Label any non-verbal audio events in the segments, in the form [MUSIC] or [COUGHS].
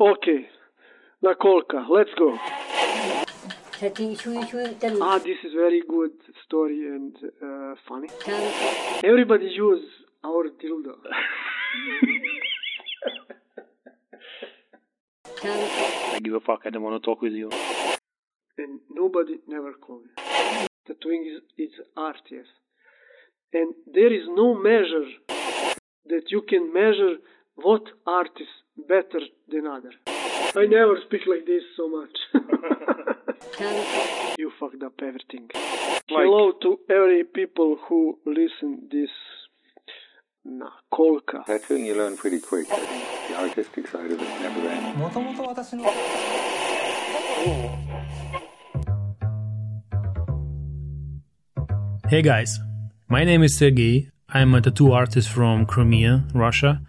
Okay, Nakolka, let's go. Tati shui shui tan Ah, this is very good story and uh, funny. Everybody use our dildo. I give a fuck. I don't want to talk with you. and nobody never call me. Tattooing is it's art, yes. And there is no measure that you can measure what art is better than other? I never speak like this so much. [LAUGHS] you fucked up everything. Like. Hello to every people who listen this Na, Kolka. That's thing you learn pretty quick. I think the artistic side of it never ends. Hey guys, my name is Sergei. I'm a tattoo artist from Crimea, Russia.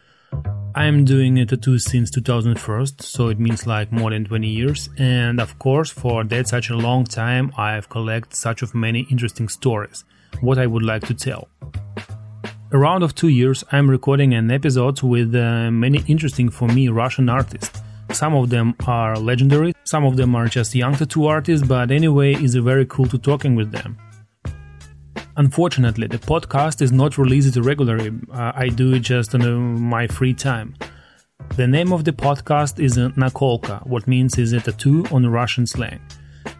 I'm doing a tattoo since 2001, so it means like more than 20 years. And of course, for that such a long time, I've collected such of many interesting stories, what I would like to tell. Around of two years, I'm recording an episode with uh, many interesting for me Russian artists. Some of them are legendary, some of them are just young tattoo artists, but anyway, it's very cool to talking with them. Unfortunately, the podcast is not released regularly. Uh, I do it just on uh, my free time. The name of the podcast is Nakolka, what means is a tattoo on Russian slang.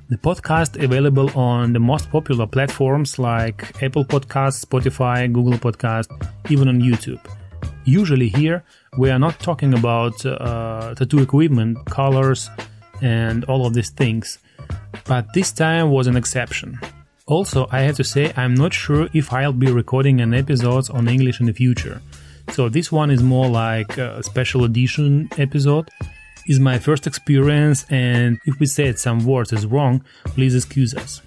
The podcast available on the most popular platforms like Apple Podcasts, Spotify, Google Podcast, even on YouTube. Usually here we are not talking about uh, tattoo equipment, colors, and all of these things, but this time was an exception. Also, I have to say, I'm not sure if I'll be recording an episode on English in the future. So this one is more like a special edition episode. Is my first experience, and if we said some words is wrong, please excuse us.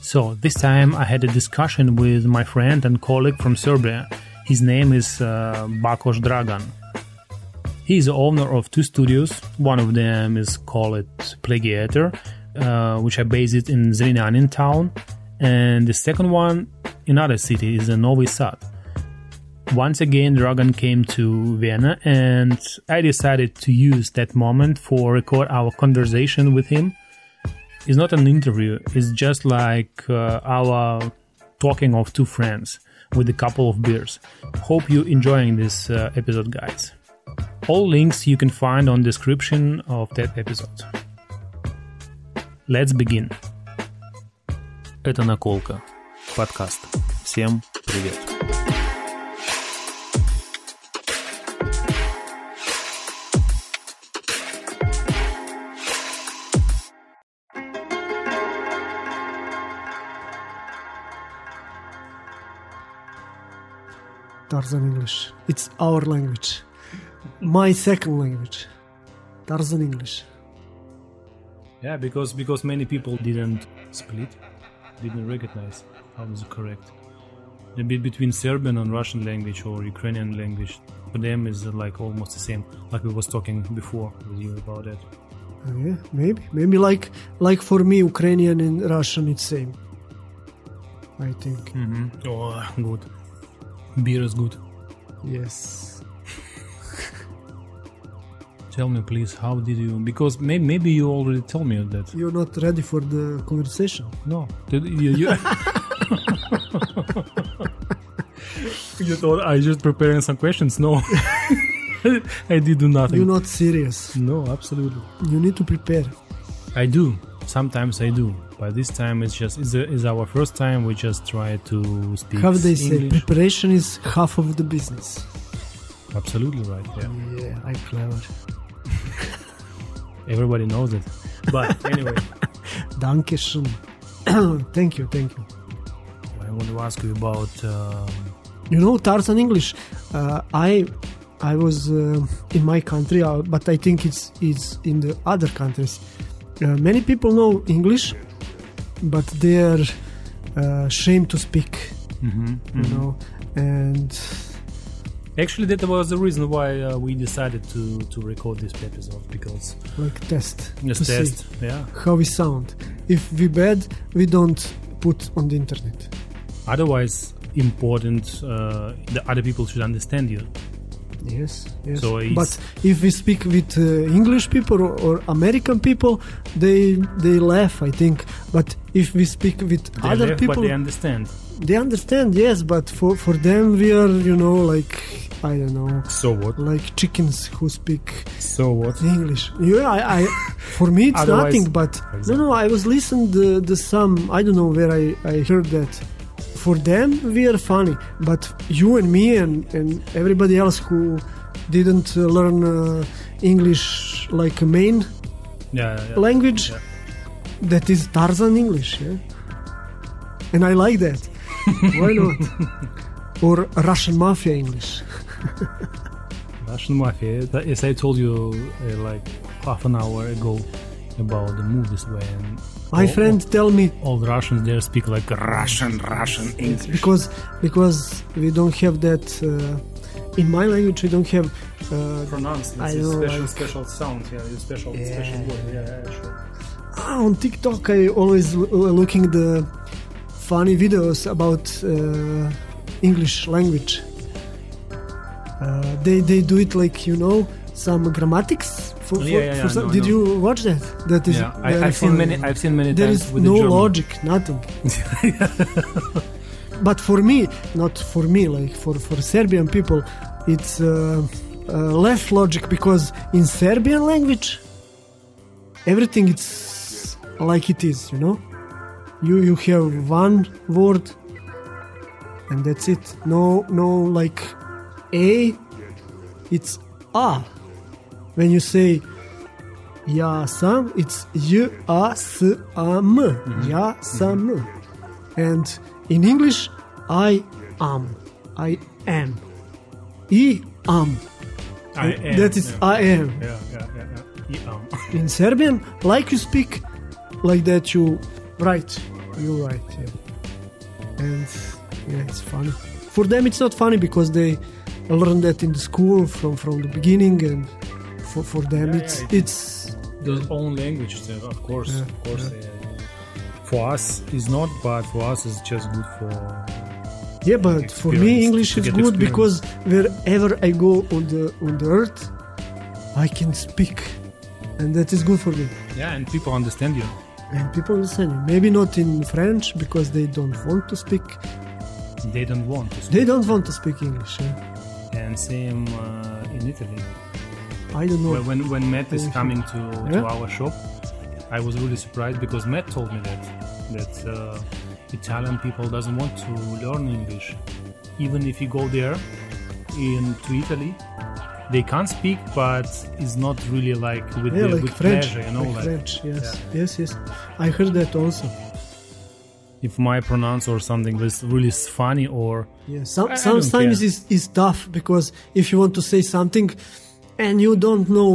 So this time I had a discussion with my friend and colleague from Serbia. His name is uh, Bakos Dragan. He is the owner of two studios. One of them is called Plagijator, uh, which are based in Zrenjanin town, and the second one in other city is in Novi Sad. Once again, Dragan came to Vienna, and I decided to use that moment for record our conversation with him. It's not an interview; it's just like uh, our talking of two friends with a couple of beers. Hope you enjoying this uh, episode, guys. All links you can find on description of that episode. Let's begin. Это наколка. Подкаст. Всем привет. Tarzan English. It's our language. My second language. Tarzan English. Yeah, because because many people didn't split, didn't recognize how is it correct. The bit between Serbian and Russian language or Ukrainian language for them is uh, like almost the same, like we was talking before with you about that. Uh, yeah, maybe. Maybe like like for me, Ukrainian and Russian, it's same. I think. Mm-hmm. Oh, good. Beer is good. Yes. Tell me, please, how did you? Because maybe maybe you already told me that. You're not ready for the conversation. No, Did you. you [LAUGHS] [LAUGHS] You thought I just preparing some questions? No, [LAUGHS] I did do nothing. You're not serious. no, absolutely. You need to prepare. I do. Sometimes I do, but this time it's just it's, a, it's our first time. We just try to speak. How they say, English. preparation is half of the business. Absolutely right. Yeah, Yeah, I'm clever. Everybody knows it. But [LAUGHS] anyway, Dankeschön. [CLEARS THROAT] thank you, thank you. I want to ask you about. Um, You know Tarzan English. Uh, I I was uh, in my country, uh, but I think it's it's in the other countries. Uh, many people know English, but they're uh, ashamed to speak. You know, and actually, that was the reason why uh, we decided to to record this episode because like test to test. Yeah. how we sound. If we bad, we don't put on the internet. Otherwise, important uh, the other people should understand you. Yes, yes. So but if we speak with uh, English people or, or American people, they they laugh. I think. But if we speak with They other people, they understand. they understand. Yes, but for for them we are, you know, like I don't know, So what? like chickens who speak So what? English. Yeah, I, I for me it's nothing. But no, no, I was listening the the some I don't know where I I heard that. For them, we are funny, but you and me and, and everybody else who didn't uh, learn uh, English like a main Yeah, yeah, yeah. language, Yeah. That is Tarzan English, yeah. And I like that. [LAUGHS] Why not? or Russian Mafia English. Russian mafia. That- As I told you uh, like half an hour ago about the movies when My all- friend tell me all the Russians there speak like Russian, Russian English. because because we don't have that uh, in my language we don't have uh, Pronounced, I know, special, like- special sound, yeah, special, special word, yeah, yeah, sure. Ah, on tiktok i always looking the funny videos about uh, english language uh, they they do it like you know some grammatics for, for, Yeah, yeah, yeah, for some, no, did no. you watch that that is Yeah, I, I've seen many. I've seen many there times is no German. logic nothing [LAUGHS] but for me not for me like for for serbian people it's uh, uh, less logic because in serbian language everything it's like it is you know? You you have one word and that's it. No no like a it's a. When you say ja sam it's j a s a m. Ja sam. And in english i am. I am. I am. I am, that is yeah. i am. Yeah, yeah, yeah, yeah. yeah. um, in serbian like you speak like that you write you write yeah and yeah it's funny for them it's not funny because they learn that in the school from from the beginning and for, for them Yeah, it's yeah, it's the own language, uh, of course, Yeah, of course. uh, for us, it's not, but for us, it's just good for. yeah but for me english is good experience. because wherever i go on the on the earth i can speak and that is good for me Yeah, and people understand you. And people understand me maybe not in french because they don't want to speak They don't want to. Speak. they don't want to speak english yeah? And same uh, in Italy. i don't know When when, when Matt is coming to, to our shop, I was really surprised because Matt told me that that uh, Italian people doesn't want to learn English, even if you go there in to Italy. They can't speak, but it's not really like with, yeah, the, like with French, pleasure, you know. like Like, French. Yes, yes, yes. I heard that also. if my pronounce or something is really funny or Yeah, some, I- I sometimes care. it's, it's tough because if you want to say something and you don't know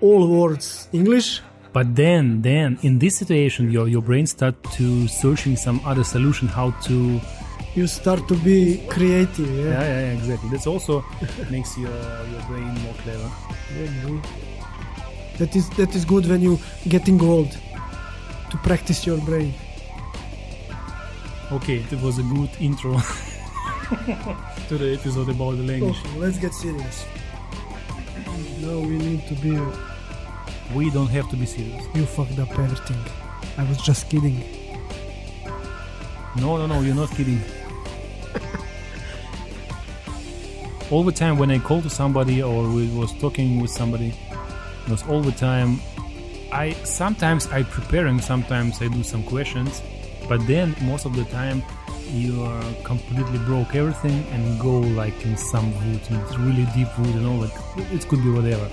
all words English, But then, then in this situation, your your brain start to searching some other solution how to. You start to be creative. Yeah, Yeah, yeah, yeah exactly. That's also [LAUGHS] makes your your brain more clever. Yeah. That is that is good when you getting old to practice your brain. Okay, it was a good intro [LAUGHS] to the episode about the language. Okay, let's get serious. Now we need to be. We don't have to be serious. You fucked up everything. I was just kidding. No, no, no, you're not kidding. All the time when I call to somebody or was talking with somebody, it was all the time. I sometimes I preparing, sometimes I do some questions, but then most of the time you are completely broke everything and go like in some wood, in really deep wood, you know, like it could be whatever.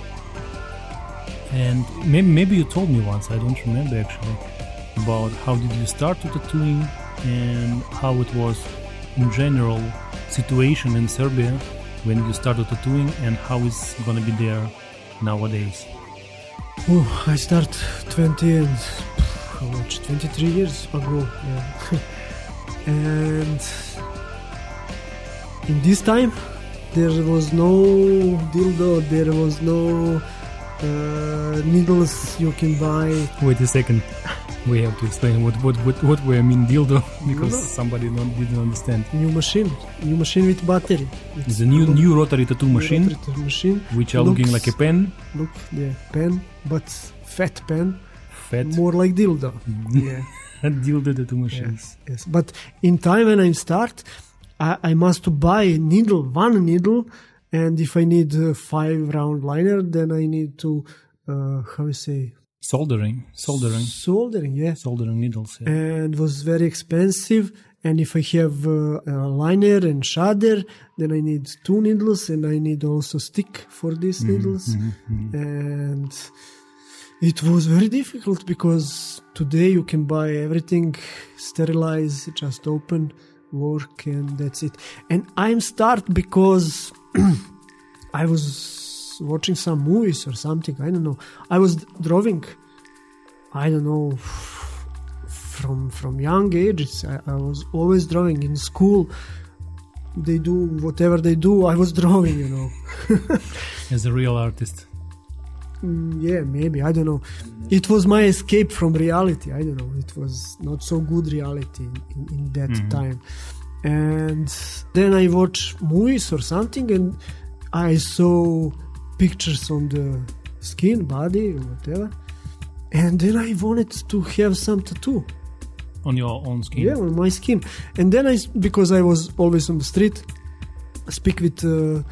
And maybe maybe you told me once, I don't remember actually, about how did you start to tattooing and how it was in general situation in Serbia when you started tattooing and how it's gonna be there nowadays. I start 20 and how much? 23 years ago. Yeah. [LAUGHS] and in this time, there was no dildo, there was no uh, needles you can buy. Wait a second. We have to explain what what what, what we mean dildo because No. somebody not, didn't understand. New machine, new machine with battery. It's a new new rotary tattoo machine Rotary machine. which are looking like a pen, Look, the pen, but fat pen, fat more like dildo. [LAUGHS] yeah. dildo tattoo machine. Yes, yes. But in time when I start, I, I must to buy a needle, one needle, and if I need uh, five round liner, then I need to, uh, how you say, Soldering, soldering, soldering. yeah, soldering needles. Yeah. and was very expensive. And if I have uh, a liner and shader, then I need two needles, and I need also stick for these needles. And it was very difficult because today you can buy everything, sterilize, just open, work, and that's it. And I'm start because [CLEARS THROAT] I was watching some movies or something. I don't know. I was drawing. I don't know from from young ages. I, I was always drawing in school. They do whatever they do. I was [LAUGHS] drawing, you know. [LAUGHS] As a real artist. Mm, yeah, maybe I don't know. It was my escape from reality. I don't know. It was not so good reality in, in, in that time. And then I watch movies or something, and I saw pictures on the skin, body, or whatever. And then I wanted to have some tattoo. On your own skin. Yeah, on my skin. And then I, because I was always on the street, speak with uh,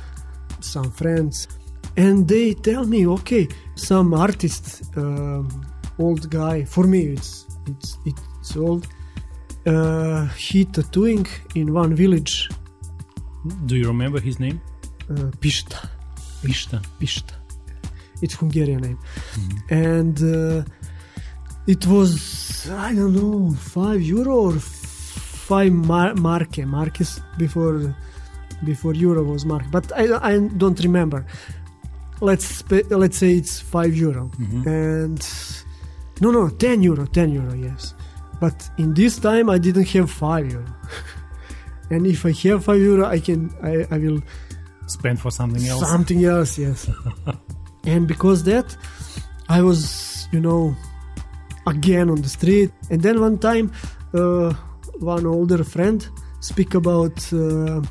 some friends, and they tell me, okay, some artist, um, old guy. For me, it's it's it's old. Uh, he tattooing in one village, Do you remember his name? uh, Pishta. Pishta. Pishta. It's Hungarian name, and uh, it was I don't know five euro or five mar- marke. Marques before before euro was mark, but I, I don't remember. Let's let's say it's five euro, and no no ten euro ten euro yes, but in this time I didn't have five euro. [LAUGHS] And if I have five euro, I can I, I will spend for something else. Something else, yes. [LAUGHS] and because that, I was, you know, again on the street. And then one time, uh, one older friend speak about uh,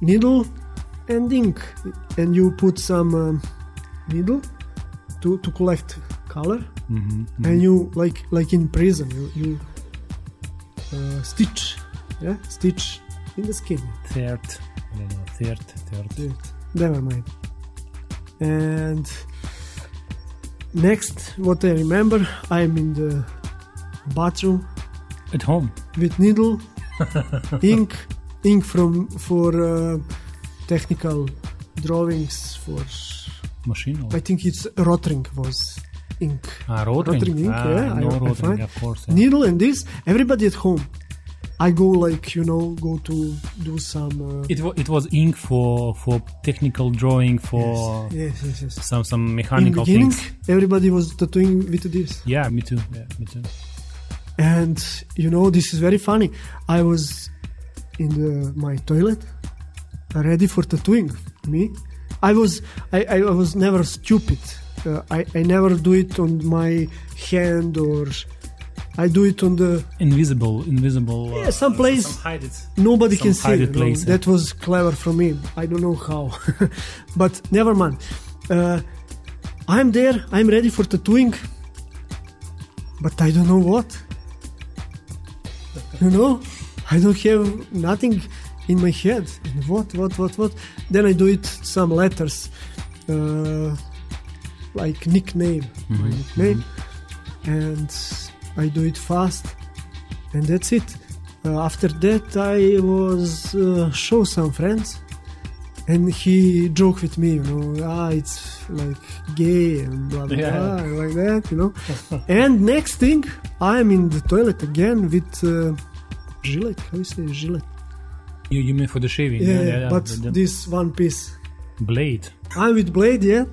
needle and ink, and you put some um, needle to to collect color, and you like like in prison, you you uh, stitch, yeah, stitch in the skin. Third. I don't know. Third. Third. Never mind. And next, what I remember, I'm in the bathroom At home. with needle, [LAUGHS] ink, ink from for uh, technical drawings for. Machine. Or? I think it's Rotring was ink. Ah, rotring. Rotring ink, ah, yeah, I- no I rotring, find- of course. yeah. Needle and this, everybody at home. I go like you know go to do some. Uh, It, wa- it was ink for for technical drawing for yes, yes, yes. some some mechanical things. everybody was tattooing with this. Yeah, me too. Yeah, me too. and you know this is very funny i was in the, my toilet ready for tattooing me i was i, I was never stupid uh, I, I never do it on my hand or i do it on the Invisible, invisible. uh, Yeah, some place- some hide it. nobody Some can see hidden you know. that was clever from me. I don't know how. [LAUGHS] But never mind. Uh, i'm there i'm ready for tattooing but i don't know what. You know? I don't have nothing in my head. And what what what what? Then i do it some letters. Uh, like nickname my nickname and i do it fast and that's it uh, after that i was uh, show some friends and he joked with me you know ah it's like gay and blah blah Yeah. blah like that you know [LAUGHS] and next thing i'm in the toilet again with uh, Gillette, how you say Gillette? You, you mean for the shaving? Yeah, but the, the this one piece. blade. I'm with blade, yeah,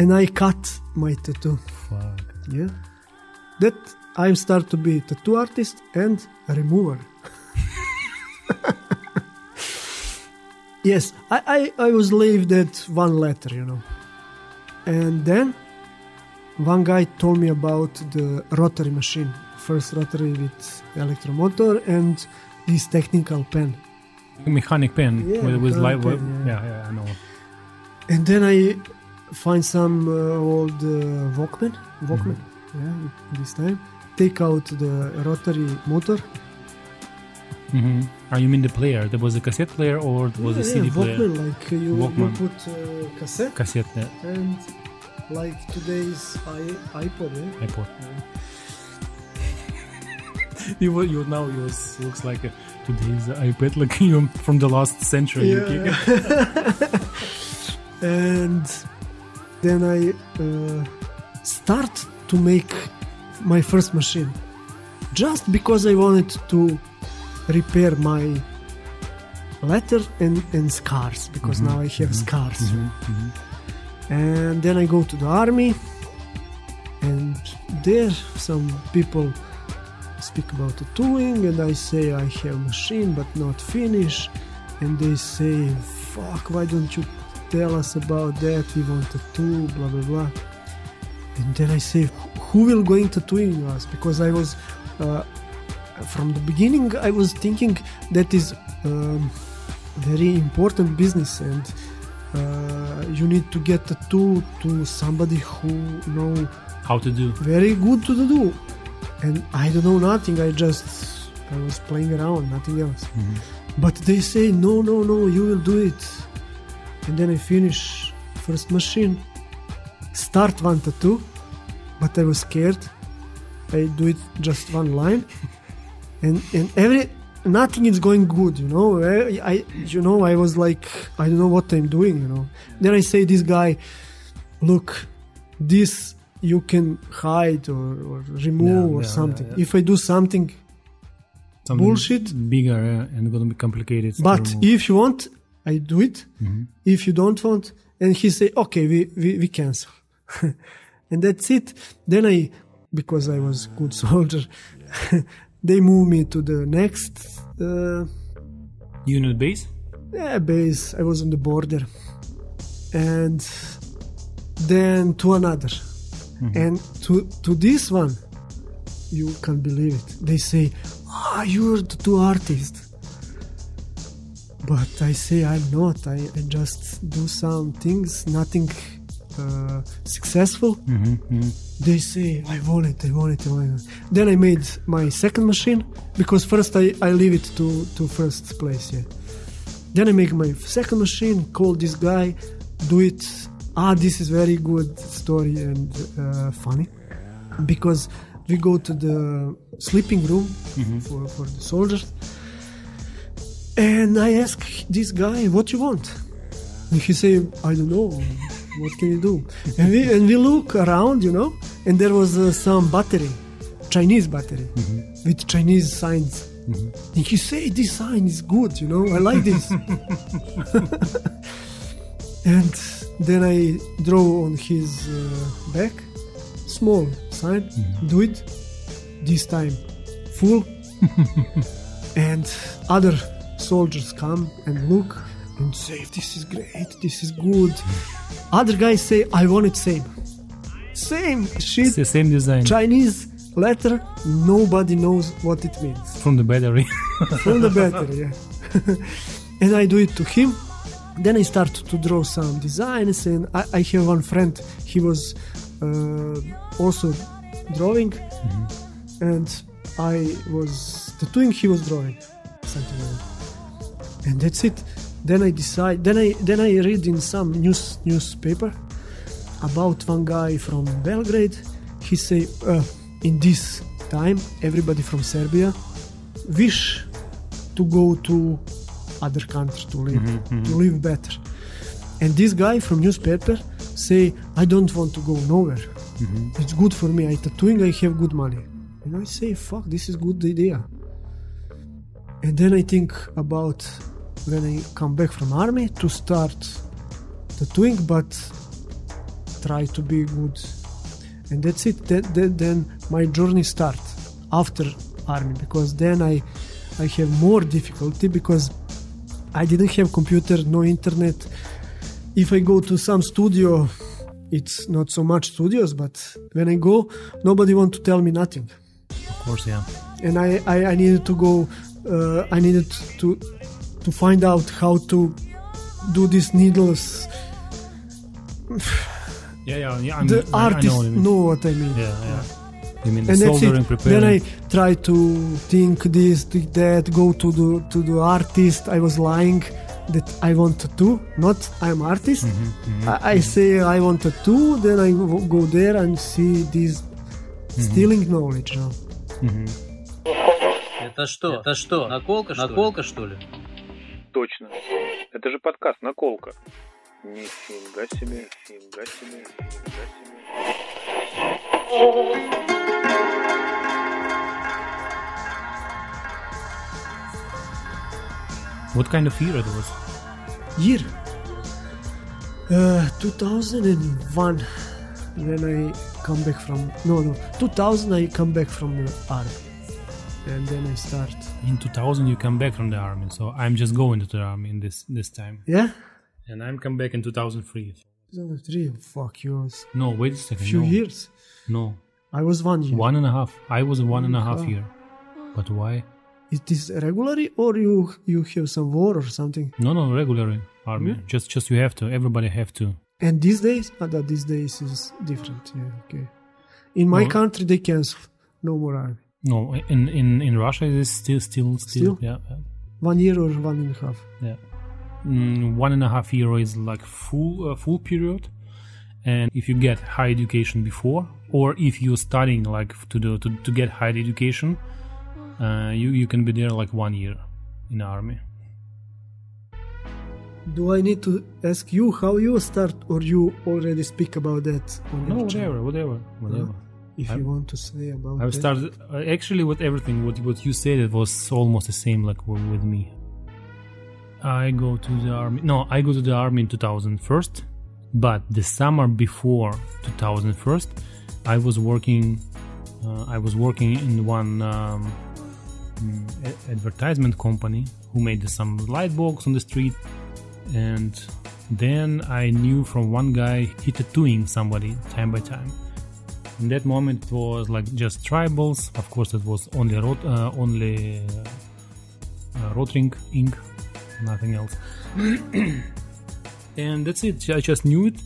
and I cut my tattoo. Fuck. Yeah, that I'm start to be tattoo artist and a remover. [LAUGHS] yes, I, I I was leave that one letter, you know, and then one guy told me about the rotary machine, first rotary with electromotor and this technical pen. Mechanic pen Yeah, with, with live. pen, yeah. yeah. yeah, I know. And then I find some uh, old uh, Walkman, Walkman, yeah, this time. Take out the rotary motor. hmm Are you mean the player? There was a cassette player or there was a CD yeah, player? Like uh, you, you put uh, cassette Cassette, yeah. and like today's I- iPod, yeah? iPod. [LAUGHS] you you now yours looks like a, today's iPad, like [LAUGHS] you from the last century. Yeah. [LAUGHS] and then I uh, start to make my first machine. Just because I wanted to repair my letter and, and scars because mm-hmm. now I have mm-hmm. scars. Mm-hmm. And then I go to the army, and there some people speak about the tooling, and I say I have machine but not finished, and they say, "Fuck, why don't you tell us about that? We want a tool, blah blah blah." And then I say, "Who will go into tooling us?" Because I was uh, from the beginning, I was thinking that is um, very important business and uh, you need to get the tool to somebody who know How to do? very good to do and i don't know nothing i just i was playing around nothing else but they say no no no you will do it and then i finish first machine. Start one to two but i was scared. I do it just one line. [LAUGHS] And and every nothing is going good you know? I, I you know i was like i don't know what i'm doing you know? Then i say this guy look this you can hide or, or remove Yeah, or yeah, something. yeah, if i do something Something Bullshit. Bigger and gonna be complicated. but if you want i do it Mm-hmm. if you don't want and he say okay we we, we cancel [LAUGHS] and that's it then i because i was good soldier [LAUGHS] they move me to the next uh, unit base. yeah, base. I was on the border, and then to another, and to to this one, you can't believe it. They say, "Ah, you're the two artists." But I say I'm not. I, I just do some things, nothing uh, successful. They say I want it, I want it, I want it. Then I made my second machine because first I, I leave it to, to first place, yeah. Then I make my second machine, call this guy, do it. Ah, this is very good story and uh, funny because we go to the sleeping room for, for the soldiers and I ask this guy, what you want? And he say, I don't know. What can you do? And we and we look around, you know, and there was uh, some battery, Chinese battery, with Chinese signs. And he say, this sign is good, you know. I like this. [LAUGHS] and then I draw on his uh, back, small sign. Do it. This time, full. [LAUGHS] and other soldiers come and look and say this is great this is good. Other guys say i want it same. Same It's shit the same design. Chinese letter nobody knows what it means. From the battery. [LAUGHS] from the battery yeah. [LAUGHS] And i do it to him. Then i start to draw some designs and i, I have one friend. He was uh, also drawing. And i was tattooing he was drawing. Something like that and that's it. Then i decide then i then i read in some news newspaper about one guy from belgrade. He say uh, in this time everybody from serbia wish to go to other country to live mm-hmm, mm-hmm. to live better. And this guy from newspaper say i don't want to go nowhere. Mm-hmm. It's good for me. I tattooing i have good money. And i say fuck this is good idea. And then i think about when i come back from army to start tattooing but try to be good and that's it then, then, then my journey start after army because then i i have more difficulty because i didn't have computer no internet if i go to some studio it's not so much studios, but when I go, nobody want to tell me nothing, Of course, yeah. and I I, I needed to go. Uh, I needed to to find out how to do these needles. Yeah, yeah, yeah. I'm, the I, I artists know what you mean. know what I mean. Yeah, yeah. You mean the and that's soldering, it. preparing? Then I try to think this, think that, go to the to the artist. I was lying that I wanted to, not I'm artist. Mm-hmm, I, I say I wanted to, then I go go there and see this Mm-hmm. stealing knowledge. no? Это что? Это что? Наколка, что Наколка, что ли? Точно. Это же подкаст «Наколка». Нифига себе, нифига себе, нифига себе. What kind of year it was? Year uh, 2001 when I come back from no no 2000 I come back from the army and then I start In 2000, you come back from the army, so I'm just going to the army in this this time, yeah and I'm come back in 2003. 2003 fuck yours No, wait a second. few no. years No, I was one year one and a half. I was one and a half Oh. year. But why? Is this regularly or you you have some war or something? No, no, regularly army. Yeah. Just, just you have to. Everybody have to. And these days, ah, that these days is different. Yeah, okay. In my No. country, they cancel. No more army. No, in in in Russia, it is still, still, still. Still? Yeah. One year or one and a half. Yeah. Mm, one and a half year is like full uh, full period, and if you get high education before, or if you're studying like to do to, to get high education, uh, you you can be there like one year in the army. Do I need to ask you how you start, or you already speak about that on No, whatever, whatever, whatever. If I'm- you want to say about I've that. started uh, actually with everything. What what you said it was almost the same like with, with me. I go to the army. No, I go to the army in 2001, but the summer before 2001, I was working. Uh, I was working in one um, mm, advertisement company who made some light bulbs on the street, and then I knew from one guy he tattooing somebody time by time. In that moment, it was like just tribals. Of course, it was only rot- uh, only uh, rotring ink, nothing else. [CLEARS THROAT] and that's it. I just knew it,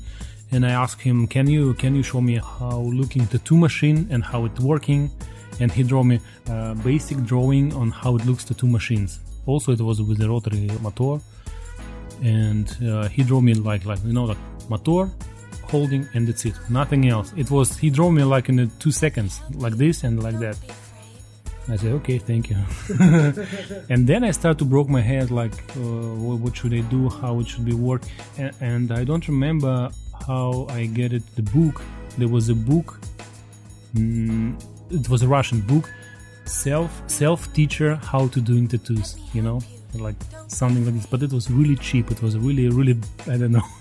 and I asked him, "Can you can you show me how looking tattoo machine and how it working?" And he drew me a basic drawing on how it looks tattoo machines. Also, it was with the rotary motor, and uh, he drew me like like you know like motor holding and that's it. Nothing else. It was he drew me like in two seconds like this and like that. I said okay thank you. [LAUGHS] And then i start to broke my head like uh, what, what should i do? How it should be work? And, and i don't remember how i get it. The book there was a book mm, it was a russian book self self teacher how to doing tattoos you know? Like something like this but it was really cheap. It was really really i don't know [LAUGHS]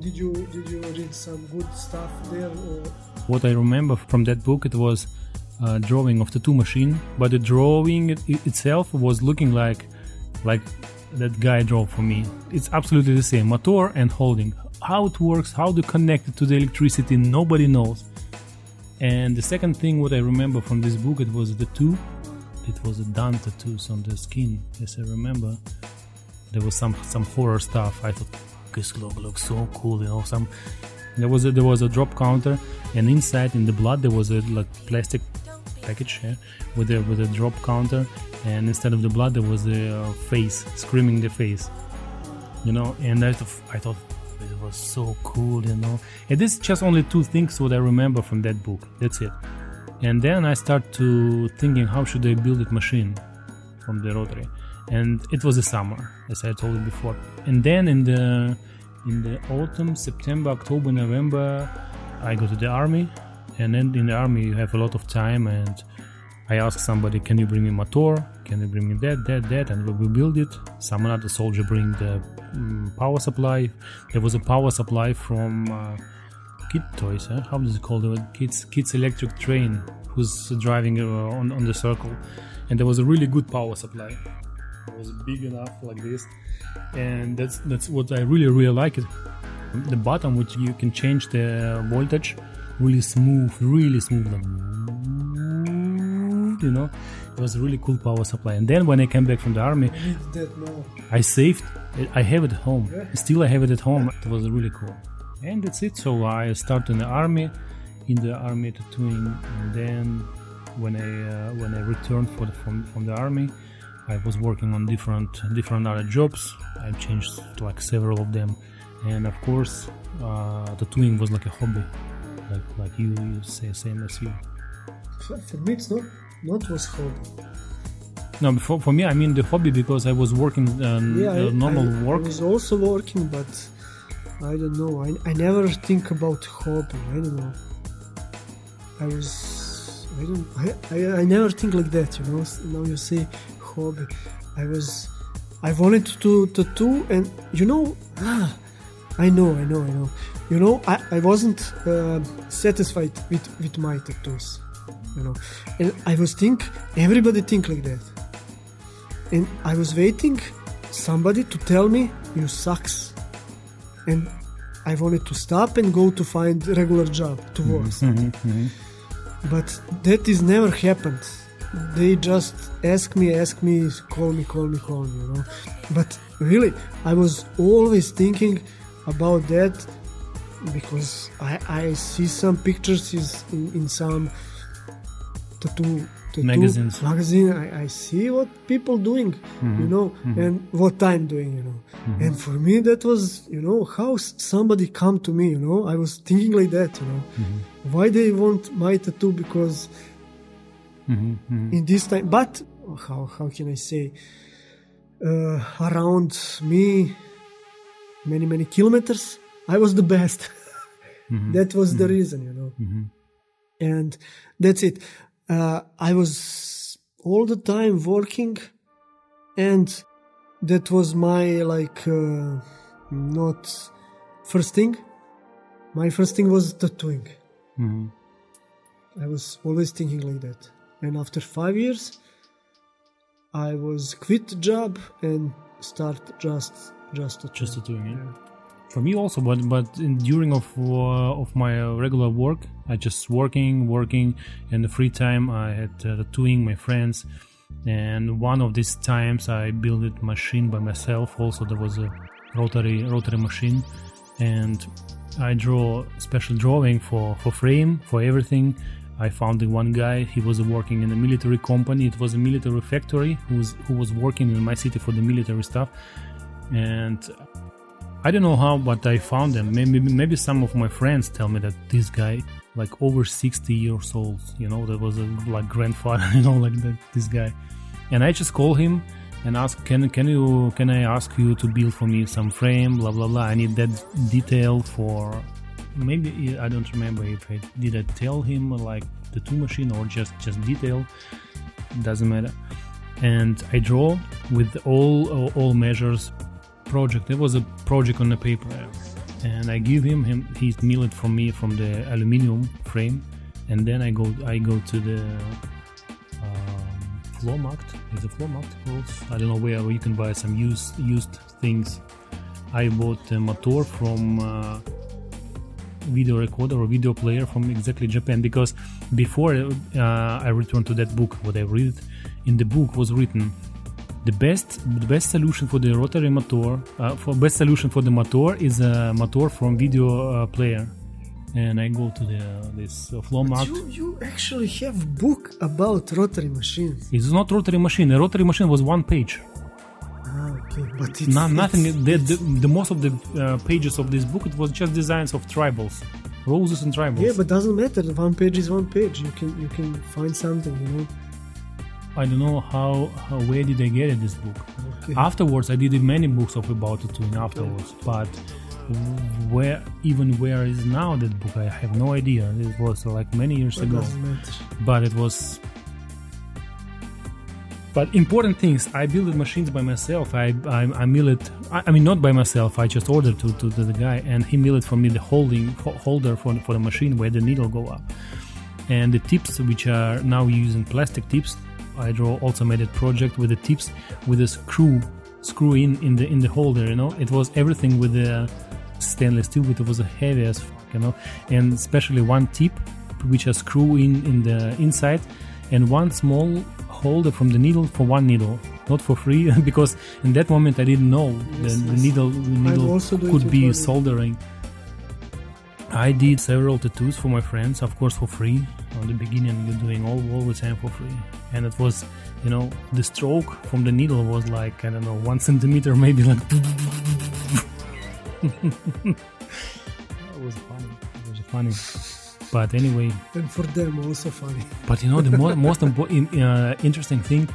Did you did you read some good stuff there? Or What I remember from that book, it was a drawing of the tattoo machine, but the drawing it, itself was looking like like that guy drew for me. It's absolutely the same, motor and holding. How it works, how to connect it to the electricity, nobody knows. And the second thing, what I remember from this book, it was the two. It was a done tattoos on the skin. Yes, I remember. There was some some horror stuff. I thought this look looks so cool, you know. Some there was a, there was a drop counter, and inside in the blood there was a like plastic package yeah, with a with a drop counter, and instead of the blood there was a uh, face screaming the face, you know. And I thought I thought it was so cool, you know. And this is just only two things what I remember from that book. That's it. And then I start to thinking how should I build it machine from the rotary, and it was the summer as I told you before. And then in the in the autumn, September, October, November, I go to the army, and then in the army you have a lot of time. And I ask somebody, "Can you bring me motor? Can you bring me that, that, that?" And we will build it. Some other soldier bring the mm, power supply. There was a power supply from uh, Kid Toys. Huh? How does it called? Kids Kids Electric Train, who's driving uh, on on the circle, and there was a really good power supply. Was big enough like this, and that's that's what I really really like it. the button which you can change the voltage really smooth, really smooth, you know. It was a really cool power supply. And then when I came back from the army, I saved. it. I have it at home. Still, I have it at home. It was really cool. And that's it. So I started in the army, in the army tattooing, and then when I uh, when I returned for the, from from the army, I was working on different different other jobs. I changed to like several of them, and of course, uh, tattooing was like a hobby, like like you, you say same as you. For me, it's not not was hobby. No, for, for me, I mean the hobby because I was working um, Yeah, uh, normal I, work. I was also working, but I don't know. I, I never think about hobby. I don't know. I was I don't I, I, I never think like that. You know. Now you say hobby. I was I wanted to tattoo, and you know, ah, I know, I know, I know. You know, I, I wasn't uh, satisfied with with my tattoos. You know, and I was think everybody think like that and I was waiting somebody to tell me you sucks and I wanted to stop and go to find regular job to work [LAUGHS] but that is never happened they just ask me ask me call me call me call me you know. But really I was always thinking about that because I, I see some pictures is in, in some tattoo, tattoo Magazines. magazine. I, I see what people doing mm-hmm. you know mm-hmm. and what I'm doing you know. Mm-hmm. And for me that was you know how somebody come to me you know. I was thinking like that you know. Why they want my tattoo? Because in this time but how how can I say uh, around me many many kilometers I was the best. [LAUGHS] That was the reason you know. And that's it. Uh, I was all the time working, and that was my like uh, not first thing. My first thing was tattooing. I was always thinking like that, and after five years, I was quit the job and start just just tattooing. Just tattooing, yeah. For me also, but but in, during of uh, of my uh, regular work, I just working, working, and the free time I had uh, tattooing my friends, and one of these times I built a machine by myself. Also, there was a rotary rotary machine, and I draw special drawing for for frame for everything. I found one guy. He was working in a military company. It was a military factory. Who was who was working in my city for the military stuff, and I don't know how, but I found them. Maybe maybe some of my friends tell me that this guy, like over 60 years old, you know, that was a like grandfather, [LAUGHS] you know, like that this guy. And I just call him and ask, can can you can I ask you to build for me some frame, blah blah blah. I need that detail for. Maybe I don't remember if I did I tell him like the two machine or just just detail. Doesn't matter. And I draw with all all measures project. It was a project on the paper, and I give him him he mill it from me from the aluminium frame, and then I go I go to the um, Flohmarkt. Is it Flohmarkt called? I don't know where, where you can buy some used used things. I bought a motor from uh, video recorder or video player from exactly Japan because before uh, I returned to that book, what I read in the book was written the best the best solution for the rotary motor uh, for best solution for the motor is a motor from video uh, player. And i go to the this uh, flow market You, you actually have book about rotary machines. it's not rotary machine. A rotary machine was one page Okay. But it's no, nothing it's- the, the, the most of the uh, pages of this book it was just designs of tribals roses and tribals Yeah, but doesn't matter. One page is one page. You can you can find something, you know. i don't know how, how where did i get it, this book Okay. afterwards i did many books of about tattooing afterwards but where even where is now that book i have no idea it was like many years It ago but it was but important things i build machines by myself. I i, I mill it. I, I mean not by myself. I just ordered to, to, to the guy and he milled for me the holding ho- holder for, for the machine where the needle go up. And the tips which are now using plastic tips i draw also made a project with the tips with a screw screw in in the in the holder you know? It was everything with the stainless steel, but it was a heavy as fuck, you know. And especially one tip, which a screw in in the inside, and one small holder from the needle for one needle, not for free, [LAUGHS] because in that moment I didn't know the, the needle the needle could be soldering. I did several tattoos for my friends, of course, for free. On the beginning, you're doing all, all the time for free, and it was, you know, the stroke from the needle was like I don't know one [LAUGHS] centimeter, maybe like. [LAUGHS] it was funny. It was funny, but anyway, And for them also funny. but you know the mo- [LAUGHS] most important, uh, interesting thing,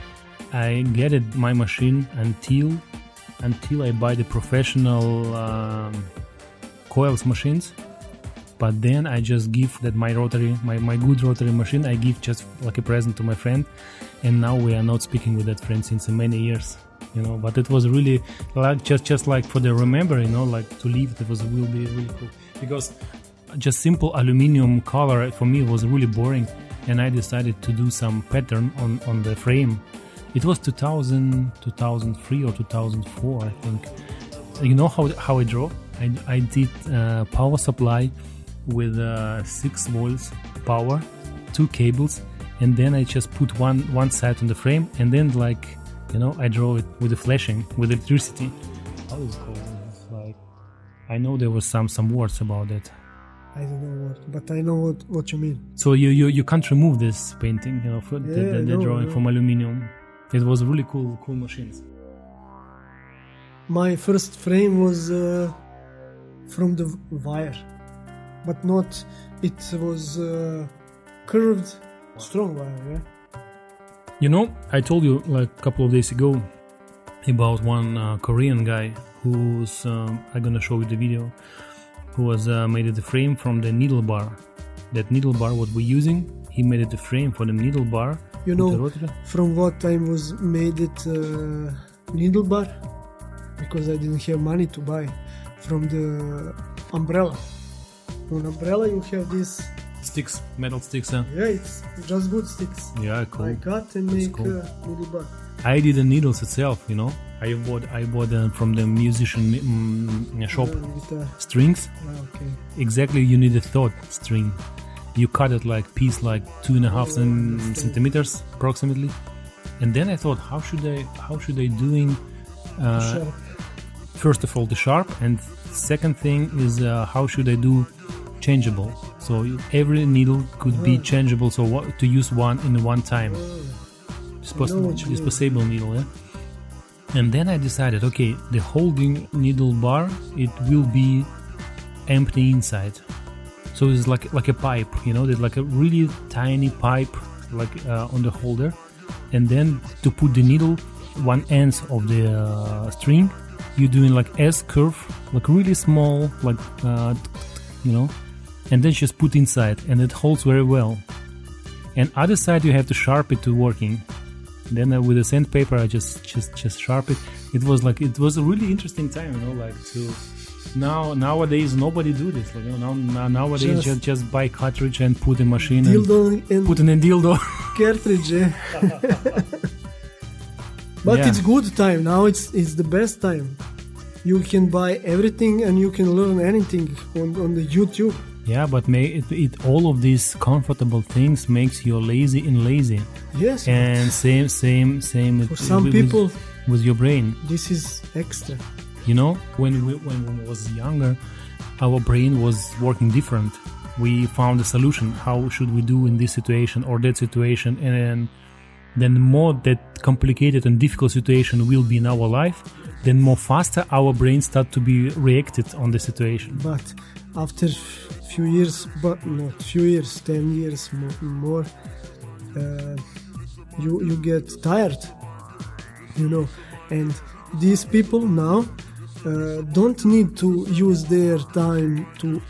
I get it my machine until until I buy the professional um, coils machines. But then I just give that my rotary, my, my good rotary machine, I give just like a present to my friend, and now we are not speaking with that friend since many years. You know, but it was really like just just like for the remember, you know, like to leave. That was will be really cool because just simple aluminium color for me was really boring and i decided to do some pattern on on the frame. It was 2000 2003 or 2004 i think. You know how how i draw? I, I did uh, power supply with uh, 6 volts power two cables and then i just put one one side on the frame and then like you know i draw it with the flashing with electricity. How is it called? Like i know there was some some words about it I don't know what, but I know what, what you mean. So you, you you can't remove this painting, you know, for the, Yeah, the, the no, drawing no. from aluminium. It was really cool, cool machines. My first frame was uh, from the wire, but not. It was uh, curved, strong wire. Yeah. You know, I told you like a couple of days ago about one uh, Korean guy who's um, I'm gonna show you the video, was uh, made it the frame from the needle bar. That needle bar, what we're using, he made it the frame for the needle bar. You know, from what time was made it uh, needle bar? Because I didn't have money to buy. From the umbrella. On umbrella you have this. sticks, metal sticks. Huh? Yeah, it's just good sticks. Yeah, cool. I cut and That's make cool. uh, needle bar. I did the needles itself, you know. I bought I bought them from the musician mm, shop Uh, guitar. strings. Ah, okay. Exactly, you need a thought string. You cut it like piece like two and a half cen- centimeters approximately, and then I thought, how should I how should I doing? Uh, Sharp. first of all, the sharp, and second thing is uh, how should I do changeable? So every needle could be changeable. So what, to use one in one time. Dispos- know what you disposable needle, yeah. And then I decided, okay, the holding needle bar it will be empty inside. So it's like like a pipe, you know, there's like a really tiny pipe like uh, on the holder, and then to put the needle, one end of the uh, string, you're doing like S curve, like really small, like uh, you know, and then just put inside, and it holds very well. And other side you have to sharp it to working. Then uh, with the sandpaper, I just just just sharp it. It was like it was a really interesting time, you know, like to now nowadays nobody do this. Like you know, now, now nowadays Just- just, just buy cartridge and put in machine and Dildo and [LAUGHS] put in a dildo. [LAUGHS] cartridge. eh? [LAUGHS] but Yeah. it's good time now. It's it's the best time. You can buy everything and you can learn anything on on the YouTube. Yeah, but may it, it all of these comfortable things makes you lazy and lazy. Yes, And same same same For with- some with- people- with your brain. this is extra. You know, when we when we was younger, our brain was working different. We found a solution. How should we do in this situation or that situation? And then, then more that complicated and difficult situation will be in our life, then more faster our brain start to be reacted on the situation. But after few years, but not few years, ten years mo- more, uh, you you get tired, you know. And these people now uh, don't need to use their time to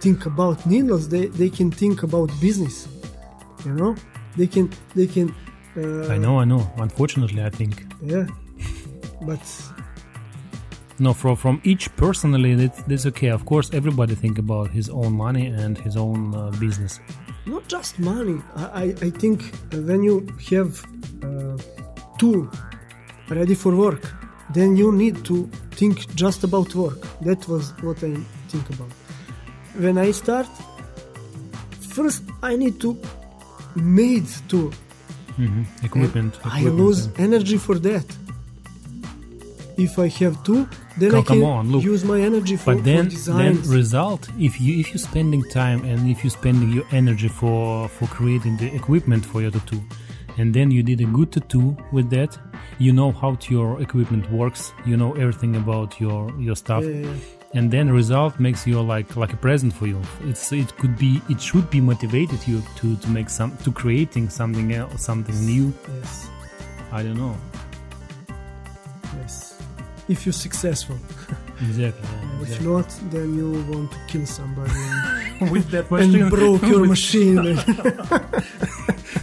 think about needles. They they can think about business, you know. They can they can. Uh, I know, I know. Unfortunately, I think Yeah, but no. From from each personally, that's, that's okay. Of course, everybody think about his own money and his own uh, business. not just money. I, I, I think when you have uh, tool ready for work, then you need to think just about work. That was what I think about. When I start, first I need to made tool. Equipment. I equipment, lose yeah. energy for that. If I have two, then Come- I can come on, look. use my energy for, But then, for then result if you if you're spending time and if you're spending your energy for for creating the equipment for your tattoo, and then you did a good tattoo with that, you know how your equipment works, you know everything about your your stuff, Yeah, yeah, and then result makes you like like a present for you. It's it could be it should be motivated you to to make some to creating something else something new. yes, I don't know. If you're successful, exactly. yeah, if exactly. not, then you want to kill somebody and, [LAUGHS] with that and broke your [LAUGHS] machine. [LAUGHS]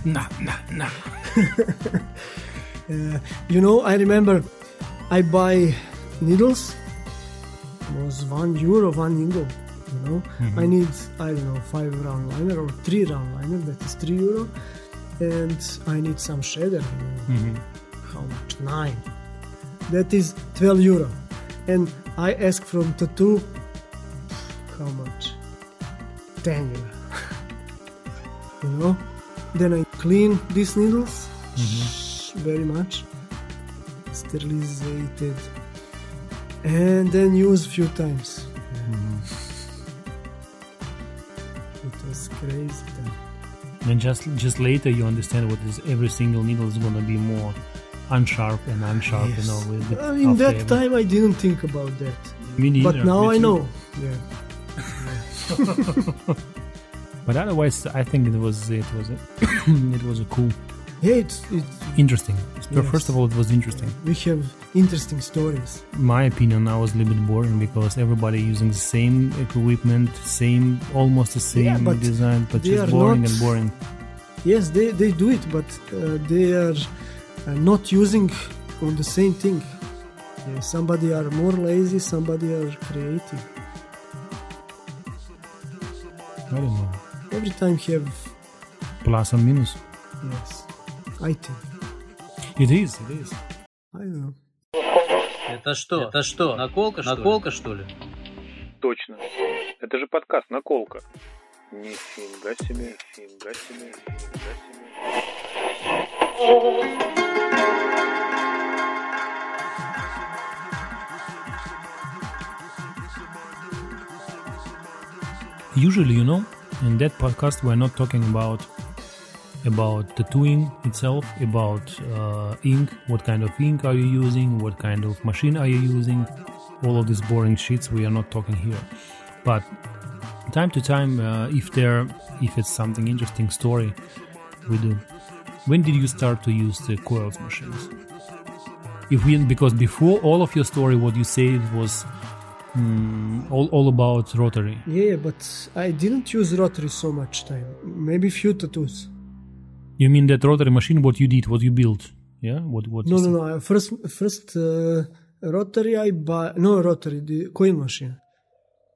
Nah, nah, nah. Uh, you know, I remember I buy needles. It was one euro, one needle. You know, I need I don't know five round liner or three round liner. That is three euro, and I need some shader. You know, How much? Nine. That is twelve euro, and I ask from tattoo. How much? Ten euro. [LAUGHS] you know. Then I clean these needles mm-hmm. very much, sterilized, and then use few times. Mm-hmm. It was crazy. Then. And just just later you understand what is every single needle is gonna be more unsharp and unsharp, you know. With the, I mean, that every- time I didn't think about that, Me neither, but now me I too. know. Yeah. [LAUGHS] But otherwise, I think it was it was a [COUGHS] it was a cool, Yeah, it's, it's, interesting. Yes. First of all, it was interesting. we have interesting stories. My opinion, I was a little bit boring because everybody using the same equipment, same almost the same Yeah, but design, but just boring not- and boring. Yes, they, they do it, but uh, they are uh, not using on the same thing. Somebody are more lazy, somebody are creative. I don't know. Every time have Plus and minus. yes, I think. It is. It is. I don't know. Это что? Это что? Наколка, что Наколка, что ли? Точно. Это же подкаст «Наколка». Нифига себе, нифига себе, нифига себе. Usually, you know, in that podcast, we're not talking about about tattooing itself, about uh, ink, what kind of ink are you using, what kind of machine are you using, all of these boring sheets. We are not talking here, but time to time, uh, if there, if it's something interesting story, we do. When did you start to use the coils machines? If we, because before all of your story, what you said was mm, all, all about rotary. Yeah, but I didn't use rotary so much time. Maybe few tattoos. You mean that rotary machine? What you did? What you built? Yeah. What? What? No, no, no. I First, first uh, rotary I buy. No, rotary, the coil machine.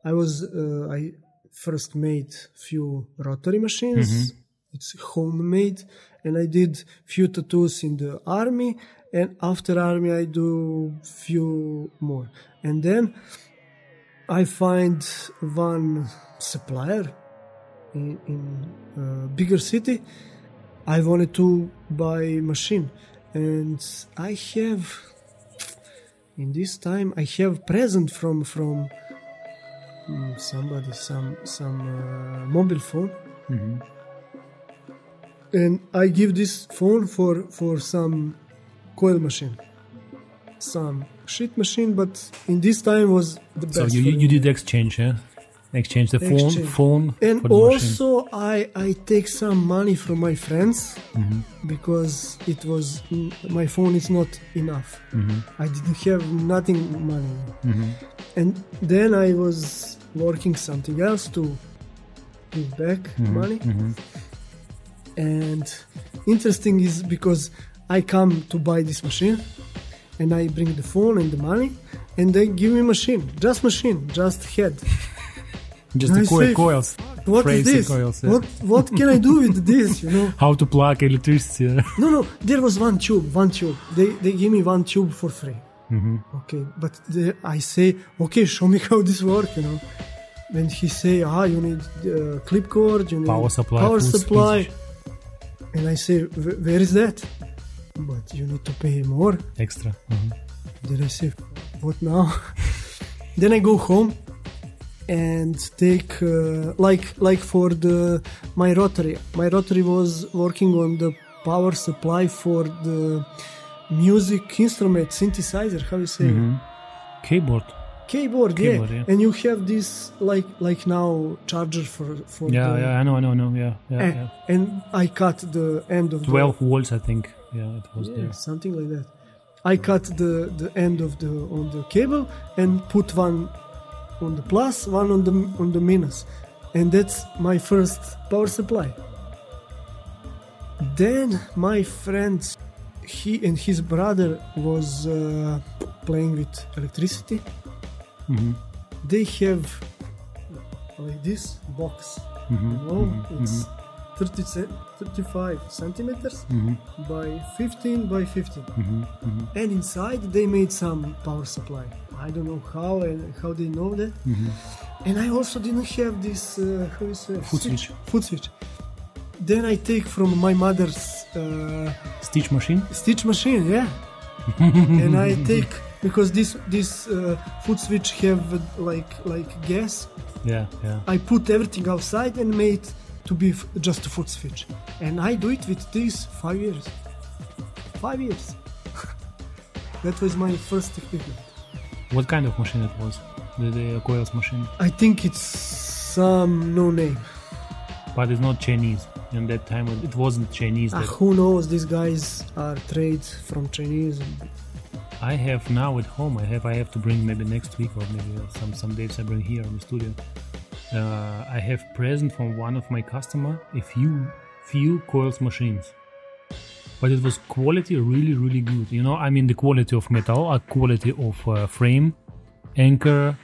I was uh, I first made few rotary machines. It's homemade, and I did few tattoos in the army. And after army, I do few more. And then I find one supplier in, in uh, bigger city. I wanted to buy machine, and I have in this time I have present from from mm, somebody some some uh, mobile phone, and I give this phone for for some coil machine, some shit machine, but in this time was the best. So you, you, did exchange, yeah? Exchange the phone, Exchange. phone and the machine. also I I take some money from my friends Mm-hmm. because it was my phone is not enough. Mm-hmm. I didn't have nothing money, and then I was working something else to give back Mm-hmm. money. And interesting is because I come to buy this machine, and I bring the phone and the money, and they give me machine, just machine, just head. [LAUGHS] Just the coil, say, coils. What is this? coils, yeah. What what can I do with this? You know? [LAUGHS] How to plug electricity. [LAUGHS] No, no. There was one tube, one tube. They they give me one tube for free. hmm Okay, but the, I say, okay, show me how this work, you know. Then he say, ah, you need uh, clip cord, you need Power supply, power supply. And I say, where is that? But you need to pay more. Extra. Mhm. Then I say, what now? [LAUGHS] then I go home and take uh, like like for the my rotary. My rotary was working on the power supply for the music instrument synthesizer. How you say? Mhm. Keyboard. Keyboard, Keyboard, yeah. yeah. And you have this like like now charger for for Yeah, the, yeah, I know, I know, I know. Yeah, yeah, and, yeah. and I cut the end of 12 volts, I think. Yeah, it was the, there. something like that. I cut the the end of the on the cable and put one on the plus, one on the on the minus, and that's my first power supply. Then my friend, he and his brother was uh, playing with electricity. Mhm. They have like this box, Mhm, you know, mhm, it's 30 ce- 35 centimeters mhm, by 15 by 15 mhm, mhm, and inside they made some power supply. I don't know how and how they know that. And i also didn't have this uh, how you say Foot switch. foot switch. Then i take from my mother's uh, Stitch machine? stitch machine yeah. [LAUGHS] And i take because this this uh, foot switch have like like gas Yeah, yeah. I put everything outside and made to be f- just a food switch. And I do it with this five years. Five years. [LAUGHS] that was my first equipment. What kind of machine it was? The, the coils machine. I think it's some no name. But it's not Chinese. In that time, it wasn't Chinese. Ah, who knows? These guys are trade from Chinese. I have now at home. I have. I have to bring maybe next week or maybe some some days I bring here in the studio. Uh, I have present from one of my customer a few few coils machines, but it was quality really really good. You know, I mean the quality of metal, a quality of uh, frame, anchor,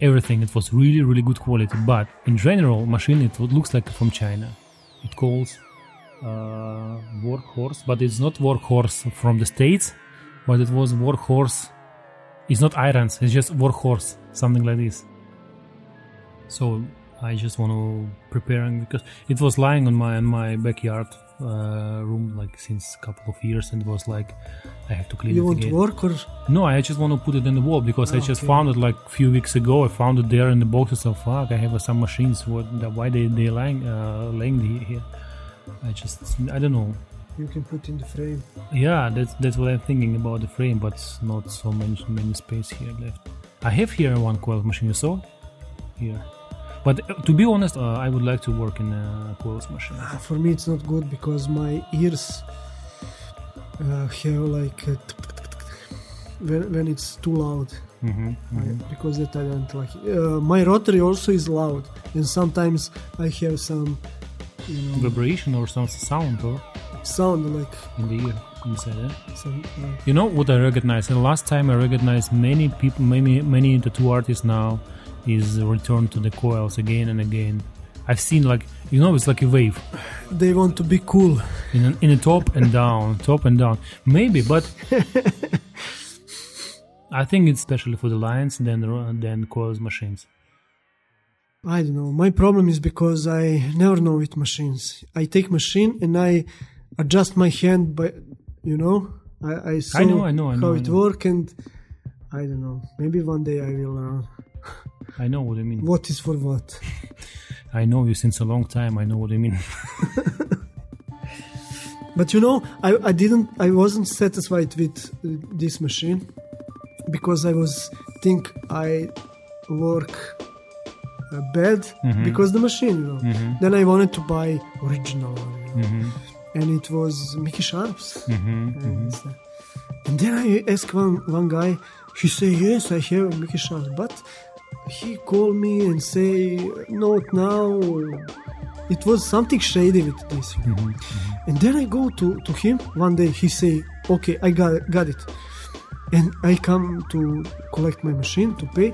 everything. It was really really good quality. But in general, machine it looks like from China. It calls uh, workhorse, but it's not workhorse from the states but it was workhorse. It's not irons, it's just workhorse, something like this. So I just want to preparing because it was lying on my on my backyard uh, room like since a couple of years, and it was like I have to clean You it want again. work or No, I just want to put it in the wall because I Ah, just okay. found it like a few weeks ago. I found it there in the boxes. So fuck, I have uh, some machines. What? Why they they lying uh, laying here? I just I don't know. You can put in the frame? Yeah, that's that's what I'm thinking about the frame, but not so many many space here left. I have here one coil machine. You saw here, but uh, to be honest, uh, I would like to work in a coils machine. Ah, For me, it's not good because my ears uh, have like uh, when when it's too loud. hmm I- because that I don't like. Uh, my rotary also is loud, and sometimes I have some, you know, Vibration or some sound or sound like in the ear inside. Some. Like, You know what I recognize? And last time I recognized many people, many many tattoo artists now is return to the coils again and again. I've seen like you know it's like a wave they want to be cool. in a, in a top and down, top and down. Maybe, but [LAUGHS] I think it's especially for the lions than than coils machines. I don't know. My problem is because I never know with machines. I take machine and I adjust my hand, by you know, I I saw know, I know, I how know, I it work, and I don't know. Maybe one day I will learn I know what I mean. what is for what. I know you since a long time. I know what I mean. [LAUGHS] But you know, I, I didn't, I wasn't satisfied with uh, this machine because I was think I work uh, bad Mm-hmm. because the machine, you know. Then I wanted to buy original one, you know. Mm-hmm. And it was Mickey Sharpz. Mm-hmm, and, uh, mm-hmm. and then I asked one one guy. He say yes, I have Mickey Sharpz, but he called me and say not now. It was something shady with this. you know. And then I go to, to him one day. He say, "Okay, I got got it." And I come to collect my machine to pay.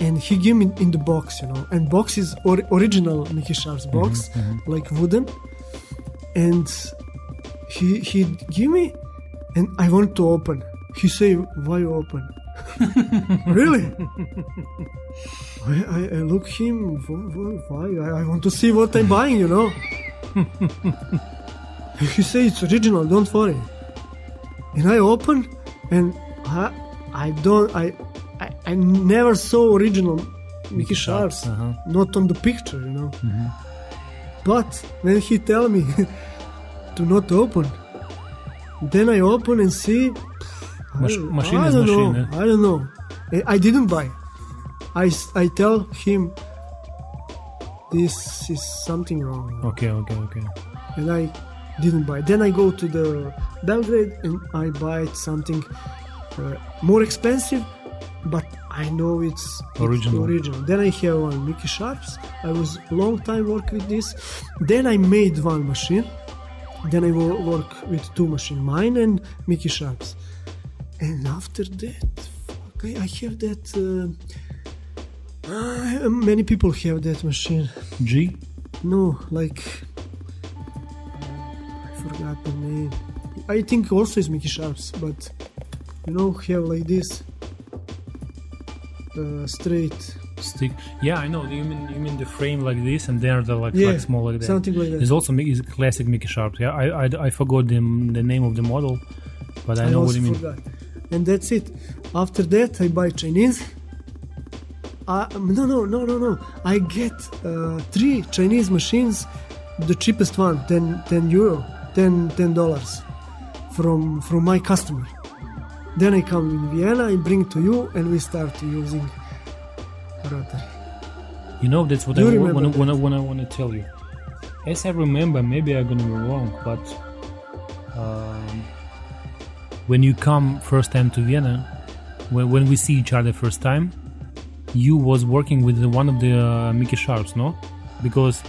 And he give me in the box, you know. And box is or, original Mickey Sharpz box, like wooden. And he he give me, and I want to open. He say, "Why open?" [LAUGHS] really? I, I, I look him. "Wh- wh- Why? I, I want to see what I'm buying. You know. [LAUGHS] he say it's original. Don't worry. And I open, and I, I don't. I, I, I never saw original Mickey Sharpz. Uh-huh. Not on the picture, you know. But when he tell me [LAUGHS] to not open, then I open and see. Mach- machine I is don't machine, know. eh? I don't know. I- I didn't buy. I, I tell him this is something wrong, Okay, okay, okay. and I didn't buy. Then I go to the Belgrade and I buy something uh, more expensive, but I know it's it's Original. original. Then I have one Mickey Sharpz. I was long time work with this. Then I made one machine. Then I wo- work with two machine, mine and Mickey Sharpz. And after that, fuck, I, I have that. Uh, uh, many people have that machine. G? No, like I forgot the name. I think also is Mickey Sharpz, but you know, have like this uh, straight. Stick. Yeah, I know. You mean you mean the frame like this, and they're the like, Yeah, like small like that. something like that. There's also is classic Mickey Sharp. Yeah, I, I, I forgot the, the name of the model, but I, know what you mean. forgot. And that's it. After that, I buy Chinese. Uh, no, no, no, no, no. I get uh, three Chinese machines, the cheapest one, 10, 10 euro, 10 10 dollars, from from my customer. Then I come in Vienna, I bring to you, and we start using rotary. You know, that's what You I want to want to want to tell you. As I remember, maybe I'm gonna be wrong, but um, when you come first time to Vienna, when, when we see each other first time, you was working with one of the uh, Mickey Sharpz, no? Because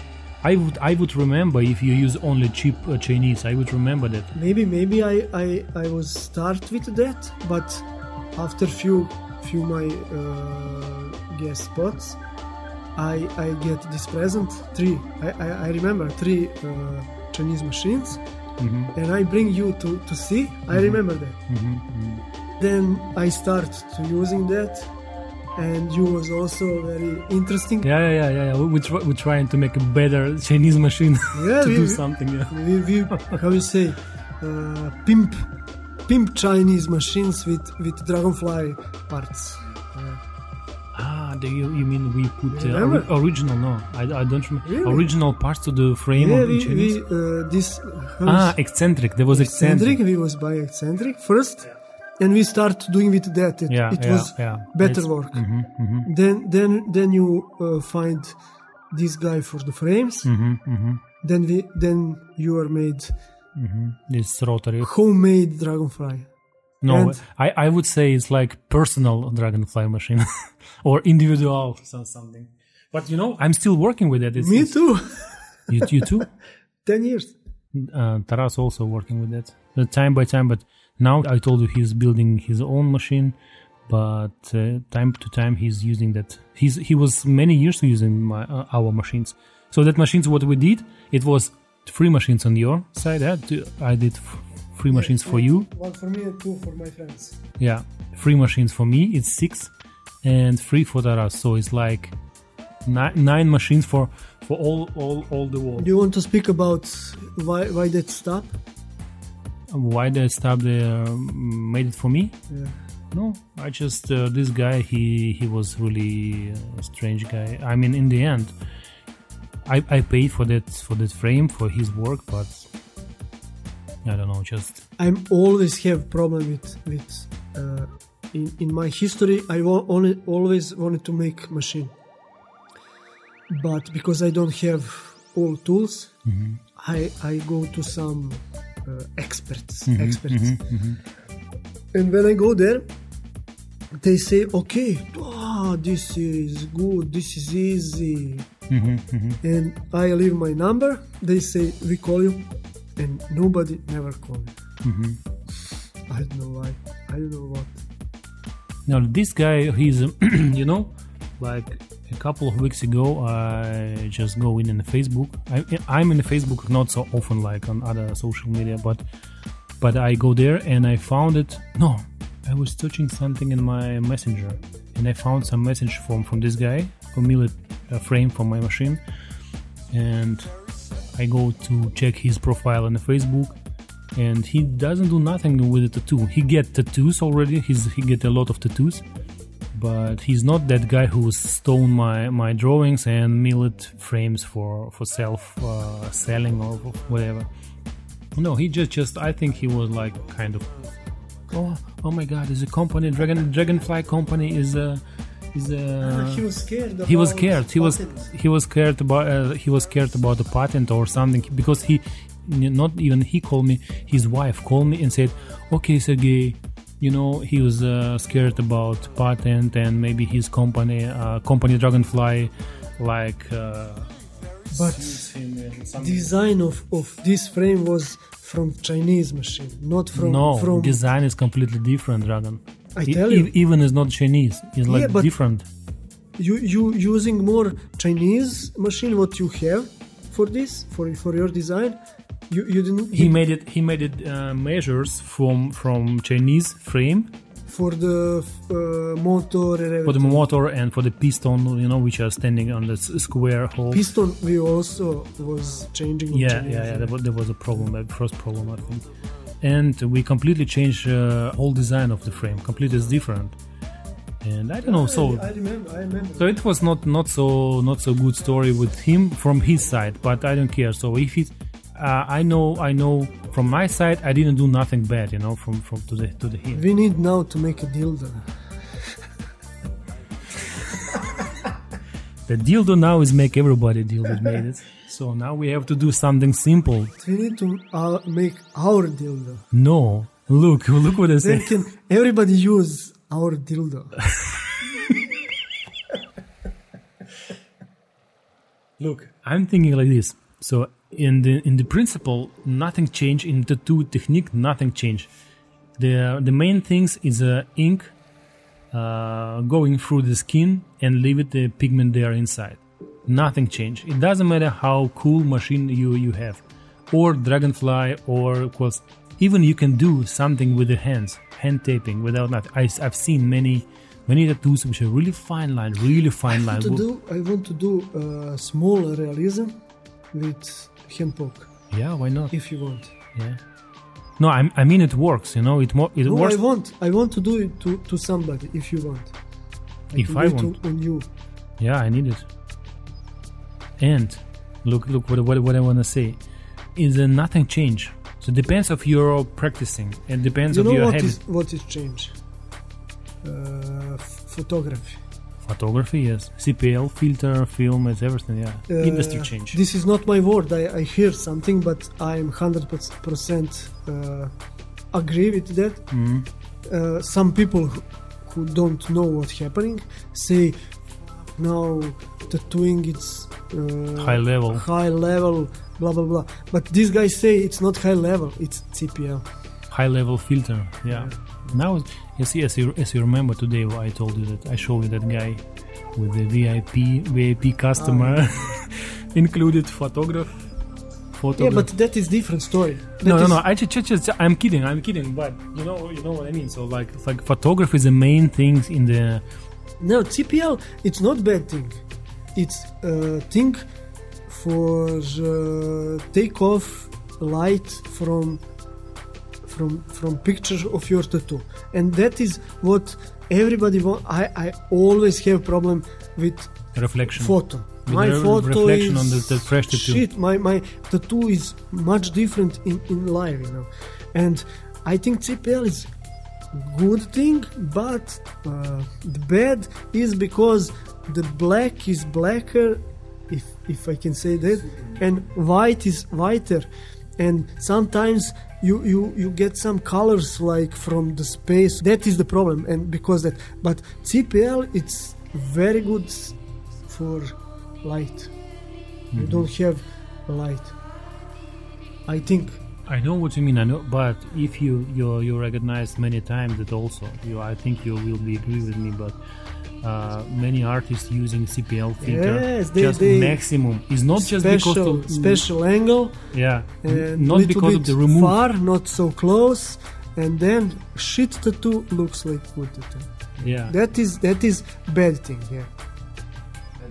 I would I would remember if you use only cheap uh, Chinese, I would remember that. Maybe maybe I, I I was start with that, but after few few my uh, guest spots, I I get this present three. I I, I remember three uh, Chinese machines, and I bring you to to see. I remember that. Then I start to using that, and you was also very interesting. Yeah, yeah, yeah, yeah. We, try, we're trying to make a better Chinese machine [LAUGHS] Yeah, to we- do something. Yeah. we, we how you say uh, pimp pimp Chinese machines with with dragonfly parts. Ah, do you, you mean we put uh, ori- original? No, I, I don't remember. Really? Original parts to the frame Yeah, of the we, Chinese? we uh, this ah, eccentric. There was eccentric. eccentric. We was by eccentric first, and we start doing with that. It, Yeah, it yeah, was yeah. better It's- work. Mhm, mhm, Then then then you uh, find this guy for the frames. mhm, mhm, Then we then you are made mhm. This rotary. homemade dragonfly. No, And- I, I would say it's like personal dragonfly machine [LAUGHS] or individual something. But you know, I'm still working with it. It's, Me it's- too. You, you too? [LAUGHS] Ten years. uh, Taras also working with that uh, time by time. But now I told you he's building his own machine, but uh, time to time he's using that. He's he was many years using my, uh, our machines. So that machines, what we did, it was three machines on your side. Yeah? I did f- free machines for you. One for me and two for my friends. Yeah, three machines for me. It's six, and three for Taras. So it's like nine, nine machines for for all all all the world. Do you want to speak about why why that stop? Why the stop there um, made it for me? Yeah. No, I just uh, this guy. He he was really a strange guy. I mean, in the end, I I paid for that for that frame for his work, but I don't know. Just I'm always have problem with with uh, in in my history. I wa- only always wanted to make machine, but because I don't have all tools, I I go to some uh, experts mm-hmm, mm-hmm, experts, mm-hmm. and when I go there, they say, okay, oh, this is good, this is easy, and I leave my number. They say we call you, and nobody never call me. I don't know why. I don't know what. now this guy. He's [CLEARS THROAT] you know, like a couple of weeks ago. I just go in in Facebook. I, I'm in Facebook not so often like on other social media, but but I go there and I found it. No, I was searching something in my messenger, and I found some message from from this guy who a frame from my machine, and I go to check his profile on Facebook, and he doesn't do nothing with the tattoo. He get tattoos already. He's he get a lot of tattoos, but he's not that guy who stole my my drawings and milled frames for for self uh, selling or whatever. No, he just just I think he was like kind of oh oh my god, is a company Dragon Dragonfly company is a is a [LAUGHS] he was scared. he was scared he was he was scared about uh, he was scared about the patent or something because he not even he called me his wife called me and said okay Sergey you know he was uh, scared about patent and maybe his company uh, company dragonfly like uh, But sues him and something. design of, of this frame was from Chinese machine, not from no from. design is completely different dragon I E- tell e- you, even is not chinese it's like Yeah, but- different you you using more Chinese machine what you have for this for for your design. You you didn't he made it he made it uh, measures from from chinese frame for the uh, motor and for the motor and for the piston, you know, which are standing on the square hole. piston. We also was changing. yeah, Chinese. yeah, yeah. There was, there was a problem, the first problem, I think. And we completely changed uh, whole design of the frame. Completely is different. And I don't know. So, I remember. I remember. so it was not not so not so good story with him from his side. But I don't care. So if it, uh, I know, I know from my side, I didn't do nothing bad. You know, from from to the to the him. we need now to make a dildo. The dildo now is make everybody dildo made it. So now we have to do something simple. We need to uh, make our dildo. No, look, [LAUGHS] look what I say. can everybody use our dildo? [LAUGHS] Look, I'm thinking like this. So in the in the principle, nothing changed in tattoo technique. Nothing changed. The the main things is uh, ink uh, going through the skin and leave it the pigment there inside. Nothing changed. It doesn't matter how cool machine you you have, or dragonfly, or of course, even you can do something with the hands, hand taping without nothing. I, I've seen many many tattoos which are really fine line, really fine line. to do, I want to do uh, small realism with hand poke, Yeah, why not? if you want. Yeah. No, I, I mean it works. You know, it mo- it No, works. I want. I want to do it to, to somebody if you want. If I do it want. to- on you. Yeah, I need it. And look, look what what, what I want to say is uh, nothing change. So it depends of your practicing. It depends You of know your what habit. is what is change? Uh, photography. Photography, yes. CPL, filter, film, it's everything. Yeah. Uh, Industry change. This is not my word. I, I hear something, but I'm hundred percent uh, agree with that. Mhm. Uh, some people who, who don't know what's happening say now tattooing it's uh, High level. high level, blah blah blah. But these guys say it's not high level. It's CPL. High level filter. Yeah. Now, yes, yes. You, as you remember today, I told you that I showed you that guy with the VIP VIP customer Ah. [LAUGHS] included photograph. Photo, yeah, but that is different story. no, That no, is- no. I just, just, I'm kidding. I'm kidding. But you know, you know what I mean. So like, like photography is the main thing in the. No, CPL, it's not bad thing. It's a thing for uh, take off light from from from pictures of your tattoo, and that is what everybody want. I I always have problem with Reflection. photo. With my photo reflection is on the- the fresh tattoo. shit. My my tattoo is much different in in live, you know, and I think CPL is good thing, but uh, the bad is because the black is blacker, if if I can say that, and white is whiter, and sometimes you you you get some colors like from the space. That is the problem, and because that. But CPL it's very good for light. You mm-hmm. don't have light. I think. I know what you mean. I know, but if you you you recognize many times that also you, I think you will be agree with me. But uh, many artists using CPL filter Yes, they- just they- maximum. It's not just special because of special angle yeah, and not because of the remove. far, not so close, and then shit tattoo looks like good tattoo. Yeah. That is that is bad thing. Yeah.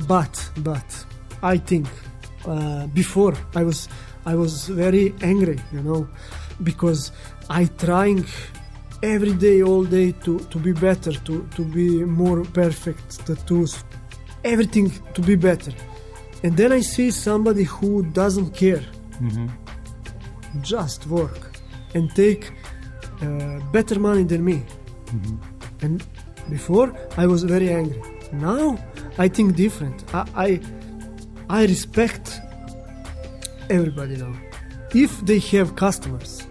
But but I think uh, before I was I was very angry, you know, because I trying every day, all day to to be better, to to be more perfect tattoos, everything to be better, and then I see somebody who doesn't care, just work and take uh, better money than me. And before I was very angry. Now I think different. I I, I respect everybody now. If they have customers,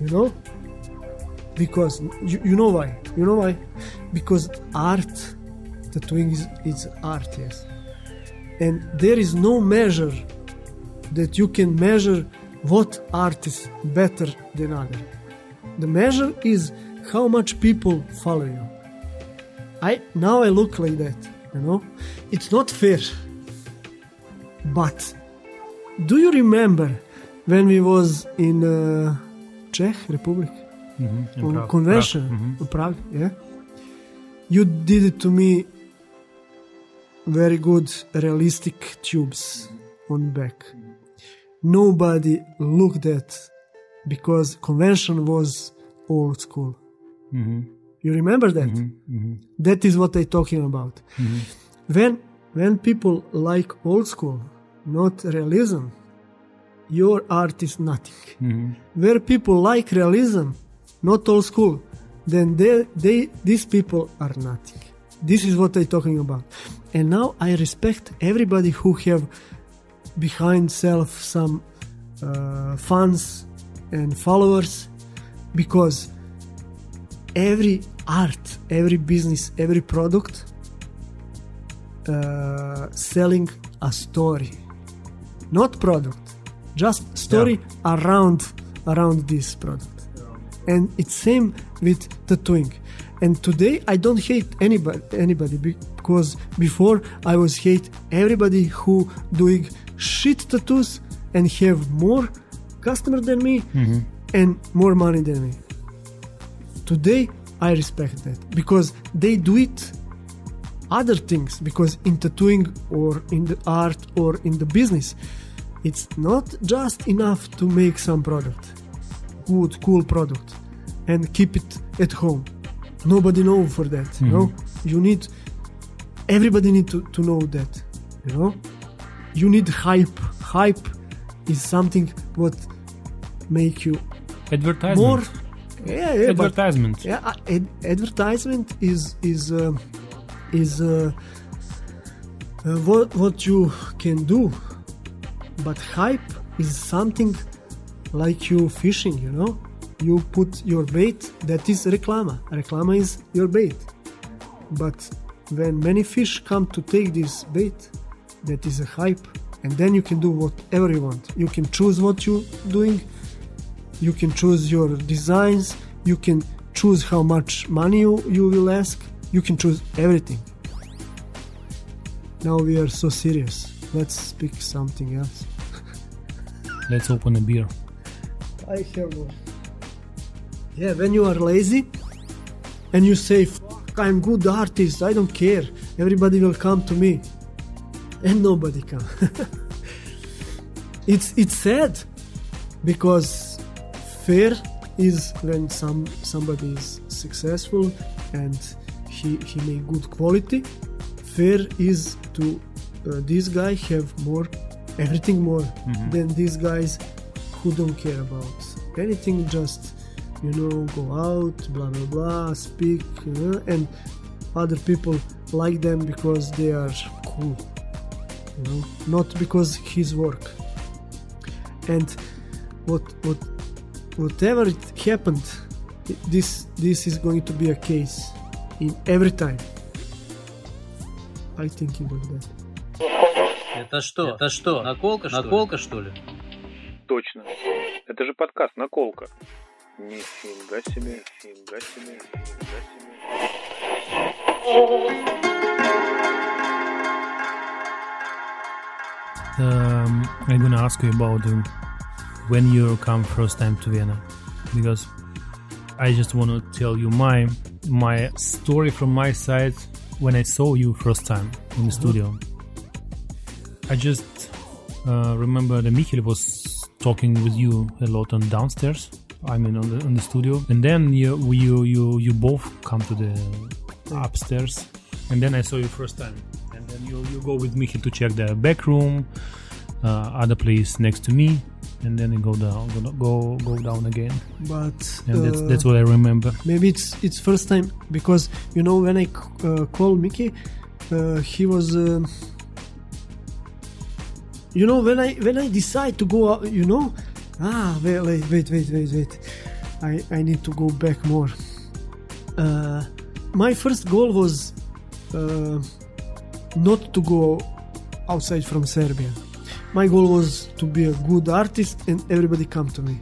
you know, because you, you know why? You know why? Because art, tattooing is, is art, yes. And there is no measure that you can measure what art is better than other. The measure is how much people follow you. I now I look like that, you know. It's not fair. But do you remember when we was in uh, Czech Republic In on Prague. convention, Prague. Mhm. in Prague? Yeah. You did it to me. Very good, realistic tubes on back. Nobody looked at because convention was old school. Mhm. You remember that? Mhm. That is what I'm talking about. When when people like old school, not realism, your art is nothing. Mhm. Where people like realism, not all school, then they, they these people are nothing. This is what I'm talking about. And now I respect everybody who have behind self some uh, fans and followers because every art, every business, every product uh, selling a story, not product, just story around around this product. And it's same with tattooing. And today I don't hate anybody anybody because before I was hate everybody who doing shit tattoos and have more customer than me mm-hmm. and more money than me. Today I respect that because they do it other things because in tattooing or in the art or in the business it's not just enough to make some product good cool product and keep it at home. Nobody know for that you know? You need everybody need to, to know that you know? You need hype. Hype is something what make you Advertisement. more yeah yeah but Advertisement. yeah, uh, ad- advertisement is is uh, is uh, uh, what what you can do, but hype is something like you fishing. You know, you put your bait. That is reclama. Reclama is your bait. But when many fish come to take this bait, that is a hype, and then you can do whatever you want. You can choose what you're doing you can choose your designs you can choose how much money you, you will ask you can choose everything now we are so serious let's speak something else Let's open a beer. I have one yeah when you are lazy and you say Fuck, i'm good artist i don't care. Everybody will come to me. And nobody come. [LAUGHS] It's it's sad because fair is when some somebody is successful and he he make good quality. Fair is to uh, this guy have more everything more than these guys who don't care about anything just you know go out blah blah blah speak uh, and other people like them because they are cool you know not because his work and what what whatever it happened i- this this is going to be a case in every time i thinking like that Это что? Это что? Наколка, что Наколка, что ли? Точно. Это же подкаст «Наколка». Нифига себе, нифига себе, нифига себе. Um, I'm gonna ask you about um, when you come first time to Vienna, because I just want to tell you my my story from my side when I saw you first time in the studio. I just uh, remember that Michael was talking with you a lot on downstairs. I mean, on the on the studio, and then you you you you both come to the upstairs, and then I saw you first time, and then you you go with Michael to check the back room, uh, other place next to me, and then you go down go go, go down again, But and that's uh, that's what I remember. maybe it's it's first time because you know when I c- uh, called Mickey, uh, he was. You know when I when I decide to go out, you know, ah wait wait wait wait wait wait, I I need to go back more. Uh, my first goal was uh, not to go outside from Serbia. My goal was to be a good artist and everybody come to me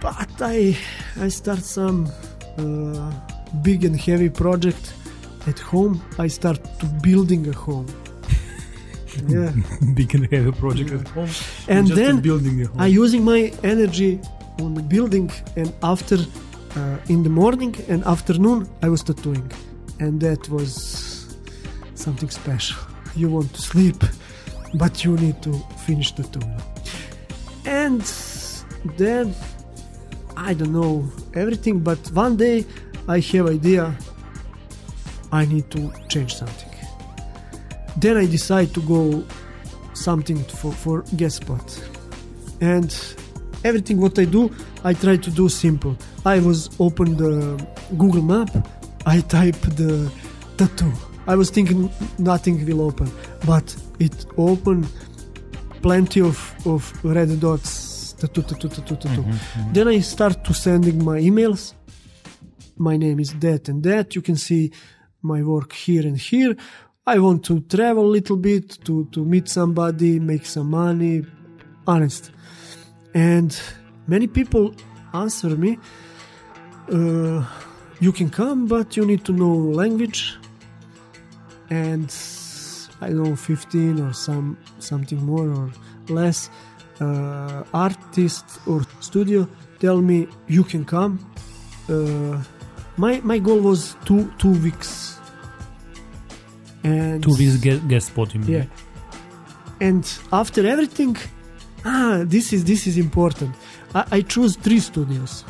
but I I start some uh, big and heavy project at home. I start to building a home. Yeah, Big and heavy project at home, and then building a home. I using my energy on the building, and after uh, in the morning and afternoon I was tattooing, and that was something special. You want to sleep, but you need to finish the tattooing, and then I don't know everything, but one day I have idea. I need to change something. Then I decide to go something for for guest spot, and everything what I do, I try to do simple. I was open the Google Map, I type the tattoo. I was thinking nothing will open, but it opened plenty of, of red dots. Tattoo, tattoo, tattoo, tattoo. Mm-hmm, mm-hmm. Then I start to sending my emails. My name is that and that. You can see my work here and here. I want to travel a little bit to, to meet somebody, make some money. Honest. And many people answer me, uh, you can come, but you need to know language. And I don't know, 15 or some something more or less uh, artist or studio tell me you can come. Uh, my my goal was two two weeks. And to this guest, guest spot, you mean? yeah. And after everything, ah, this is this is important. I, I choose three studios.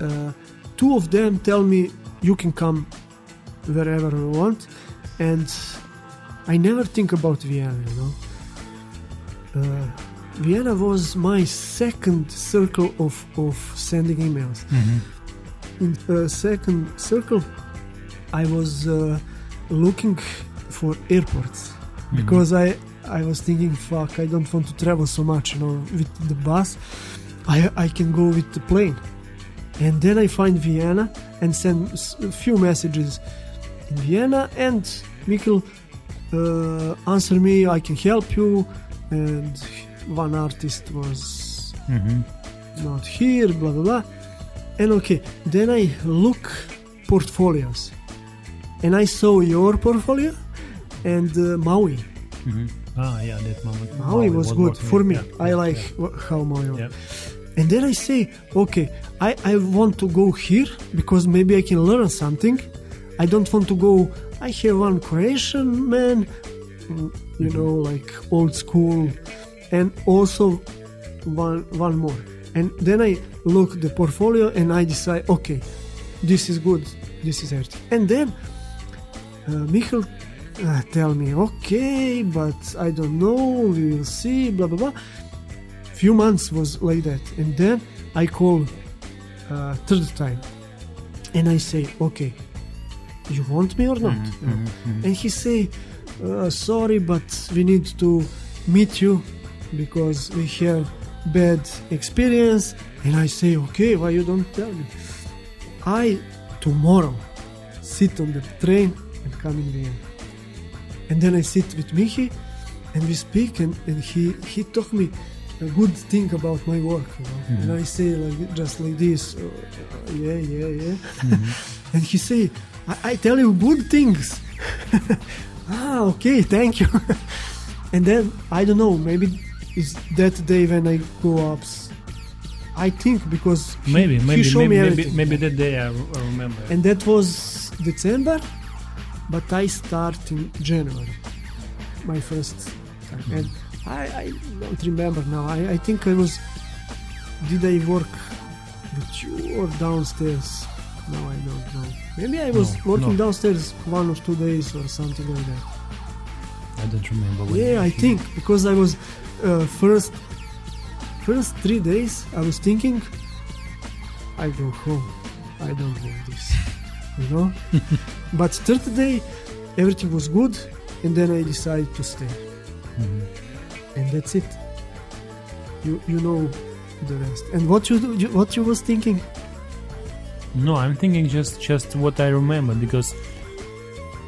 Uh, two of them tell me you can come wherever you want, and I never think about Vienna. You know, uh, Vienna was my second circle of of sending emails. In the second circle, I was uh, looking for airports. Because I I was thinking, fuck, I don't want to travel so much, you know, with the bus. I I can go with the plane, and then I find Vienna and send a few messages in Vienna, and Mikkel uh, answer me, I can help you, and one artist was not here, blah blah blah, and okay, then I look portfolios, and I saw your portfolio and uh, Maui. Ah, yeah, that moment. Maui was good working, for me. yeah, I like yeah. how Maui. Yeah. And then I say, okay, I, I want to go here because maybe I can learn something. I don't want to go. I have one Croatian man, you know, like old school, and also one one more. And then I look the portfolio and I decide, okay, this is good, this is everything. And then uh, Michael uh, tell me, okay, but I don't know, we will see, blah blah blah. Few months was like that, and then I call uh, third time, and I say, okay, you want me or not? And he say, uh, sorry, but we need to meet you because we have bad experience. And I say, okay, why you don't tell me? I tomorrow sit on the train and come in Vienna. And then I sit with Michi and we speak and, and he, he told me a good thing about my work. You know? And I say like just like this, uh, uh, yeah, yeah, yeah. and he say, I, I tell you good things. [LAUGHS] ah, okay, thank you. [LAUGHS] and then I don't know, maybe it's that day when I go up. I think because he, Maybe, maybe, maybe, me maybe, everything. maybe that day I remember. and that was December, but I start in January, my first time, and I, I don't remember now. I, I think I was. Did I work with you or downstairs? No, I don't know. Maybe I was No, working no. downstairs one or two days or something like that. I don't remember. when Yeah, I he- think because I was uh, first first three days I was thinking I go home. I don't want this, you know. [LAUGHS] but third day everything was good, and then I decided to stay, mm-hmm. and that's it. You you know the rest. And what you- what you was thinking? No, I'm thinking just just what I remember because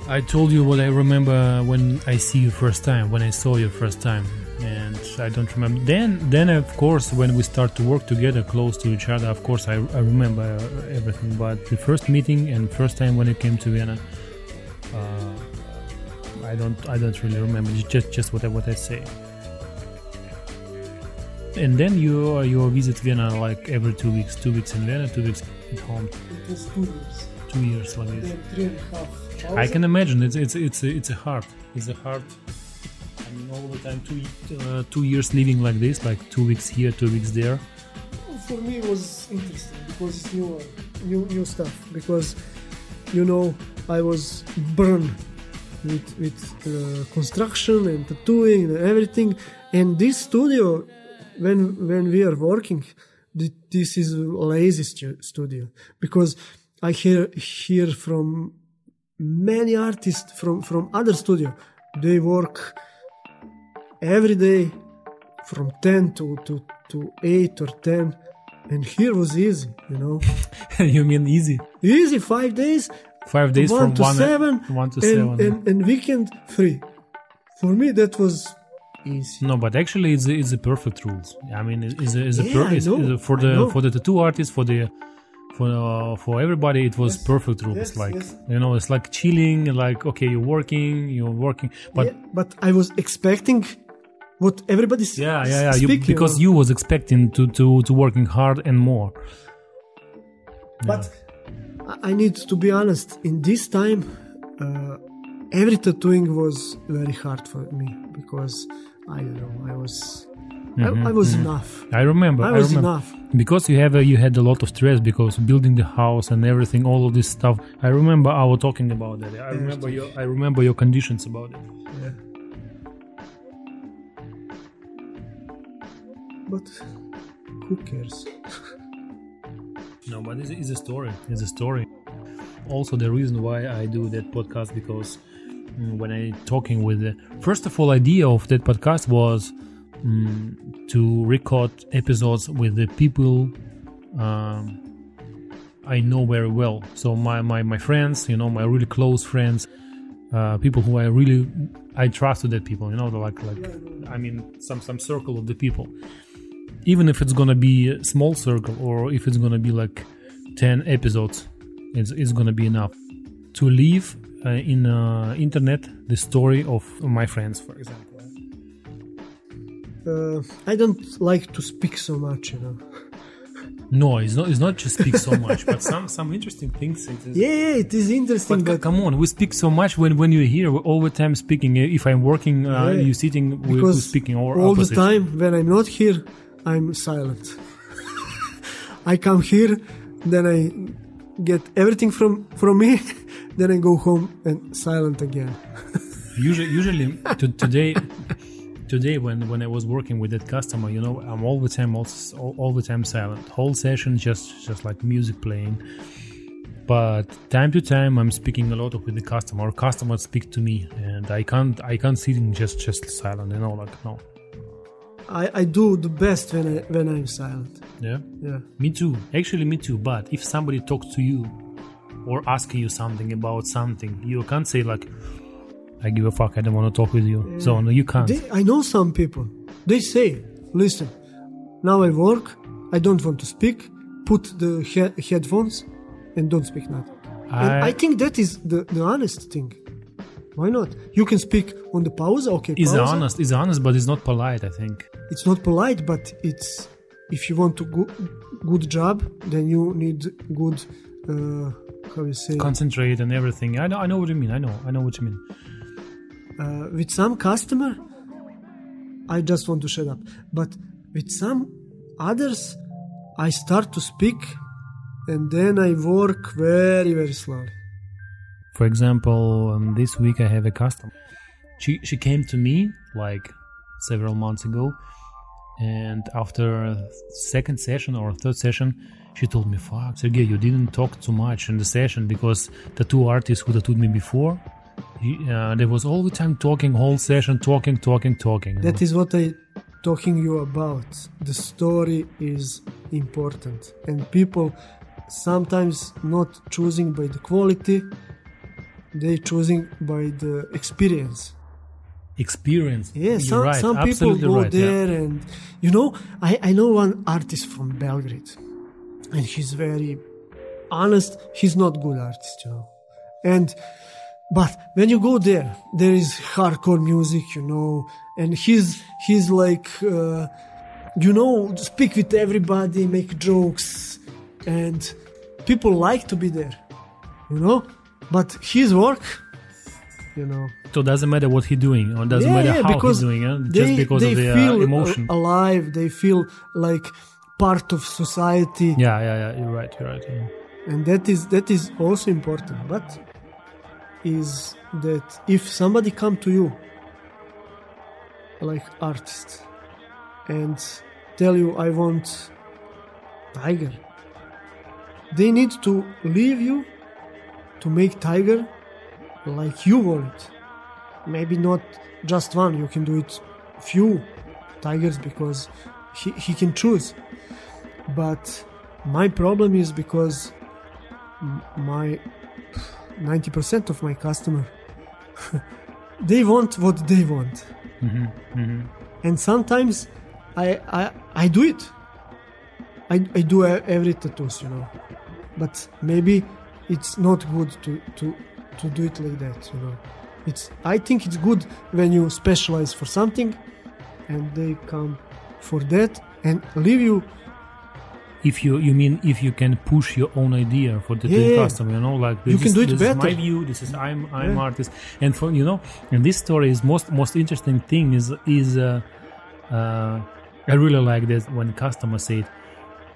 I told you what I remember when I see you first time, when I saw you first time, and I don't remember. Then, then of course, when we start to work together, close to each other, of course, I, I remember everything. But the first meeting and first time when you came to Vienna, uh, I don't I don't really remember. It's Just just what I what I say. And then you you visit Vienna like every two weeks, two weeks in Vienna, two weeks at home It was two years. two years like this. three and a half. I can imagine it's it's it's it's a hard it's a hard. All the time two uh, two years living like this, like two weeks here, two weeks there. for me it was interesting because it's new, new, new stuff. Because you know I was burned with with uh, construction and tattooing and everything. And this studio, when when we are working, this is a lazy stu- studio because I hear hear from many artists from from other studio. They work every day from 10 to, to, to 8 or 10 and here was easy you know [LAUGHS] you mean easy? easy five days Five days one from to one seven one to and, seven. and, and weekend free for me that was easy no, but actually, it's a, it's a perfect rules. I mean, it's a, it's a Yeah, per, it's, know, it's a- for the for the tattoo artist for the for uh, for everybody it was perfect rules. yes, like yes. you know, it's like chilling. Like okay, you're working, you're working, but Yeah, but i was expecting what everybody's Yeah, yeah, yeah. You, because you was expecting to, to, to working hard and more. But I- I need to be honest. In this time, uh, every tattooing was very hard for me because I don't know. I was, I, I was enough. I remember. I I, was remember enough. because you have a, you had a lot of stress because building the house and everything, all of this stuff. I remember I was talking about that. I remember your I remember your conditions about it. Yeah. But who cares? No, but it's, it's a story. It's a story. Also, the reason why I do that podcast because mm, when I talking with the first of all idea of that podcast was mm, to record episodes with the people um, I know very well. So my, my my friends, you know, my really close friends, uh, people who I really I trusted that people, you know, like like I mean some some circle of the people even if it's gonna be a small circle or if it's gonna be like 10 episodes it's, it's gonna be enough to leave uh, in uh, internet the story of my friends for example Uh, I don't like to speak so much, you know. [LAUGHS] no it's not it's not just speak so much but some some interesting things it is, Yeah, yeah, it is interesting, but, but, come on we speak so much when when you're here we're all the time speaking if i'm working uh, Yeah. you sitting we- we're because speaking or all opposite. the time when I'm not here, I'm silent. I come here, then I get everything from from me, [LAUGHS] then I go home and silent again. [LAUGHS] usually usually to, today today when when i was working with that customer you know i'm all the time all, all the time silent whole session just just like music playing but time to time i'm speaking a lot with the customer customers speak to me and i can't i can't sit in just just silent you know like no I, I do the best when I when I'm silent. yeah Yeah. me too actually me too but if somebody talks to you or asking you something about something you can't say like i give a fuck i don't want to talk with you so no you can't They, I know some people. They say, "Listen, now I work. I don't want to speak. Put the he- headphones and don't speak nothing." and I- I think that is the the honest thing. Why not? You can speak on the pause. Okay, is honest is honest but it's not polite i think It's not polite, but it's if you want to go good job, then you need good. Uh, how you say? Concentrate and everything. I know. I know what you mean. I know. I know what you mean. uh, with some customer i just want to shut up but with some others i start to speak and then i work very very slowly For example, um, this week I have a customer. She she came to me like several months ago, and after second session or third session, she told me, "Fuck, Sergey, you didn't talk too much in the session because the two artists who tattooed me before, uh, there was all the time talking, whole session talking, talking, talking." that is what i talking you about the story is important and people sometimes not choosing by the quality they choosing by the experience experience. Yeah, You're some, right. some people absolutely go right, yeah. there and you know, I, I know one artist from Belgrade and he's very honest, he's not good artist, you know. And but when you go there, there is hardcore music, you know, and he's he's like uh, you know, speak with everybody, make jokes, and people like to be there, you know. But his work, you know, So it doesn't matter what he's doing, or doesn't matter how because he's doing it, they, just because they of the feel uh, emotion. alive. They feel like part of society, yeah, yeah, yeah. You're right. You're right. yeah. and that is that is also important. But is that if somebody come to you like artist and tell you I want tiger, they need to leave you to make tiger like you want it. Maybe not just one. You can do it few tigers because he, he can choose. But my problem is because my 90% of my customer [LAUGHS] they want what they want mm-hmm, mm-hmm. and sometimes I, I i do it i, I do every tattoos you know but maybe it's not good to to to do it like that you know it's i think it's good when you specialize for something and they come for that and leave you If you you mean if you can push your own idea for the Yeah. customer, you know, like this You can do it this is my view. This is I'm I'm Yeah. artist, and for you know, and this story is most most interesting thing is is uh, uh, I really like that when customer said,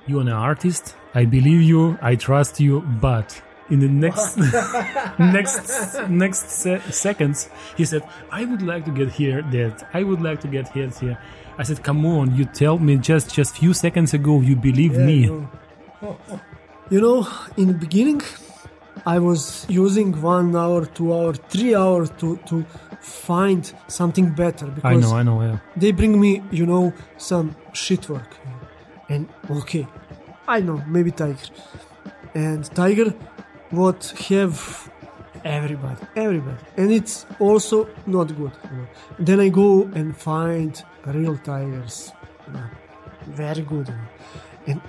"You're an artist. I believe you. I trust you, but." In the next [LAUGHS] next next se- seconds, he said, "I would like to get here. That I would like to get here. Here." I said, "Come on! You tell me just just few seconds ago you believe Yeah, me." you know. You know, in the beginning, I was using one hour, two hour, three hour to, to find something better because I know, I know. Yeah. they bring me, you know, some shit work. And okay, I know, maybe Tiger. And Tiger would have everybody, everybody. And it's also not good. You know. Then I go and find real tigers. You know, very good. You know. And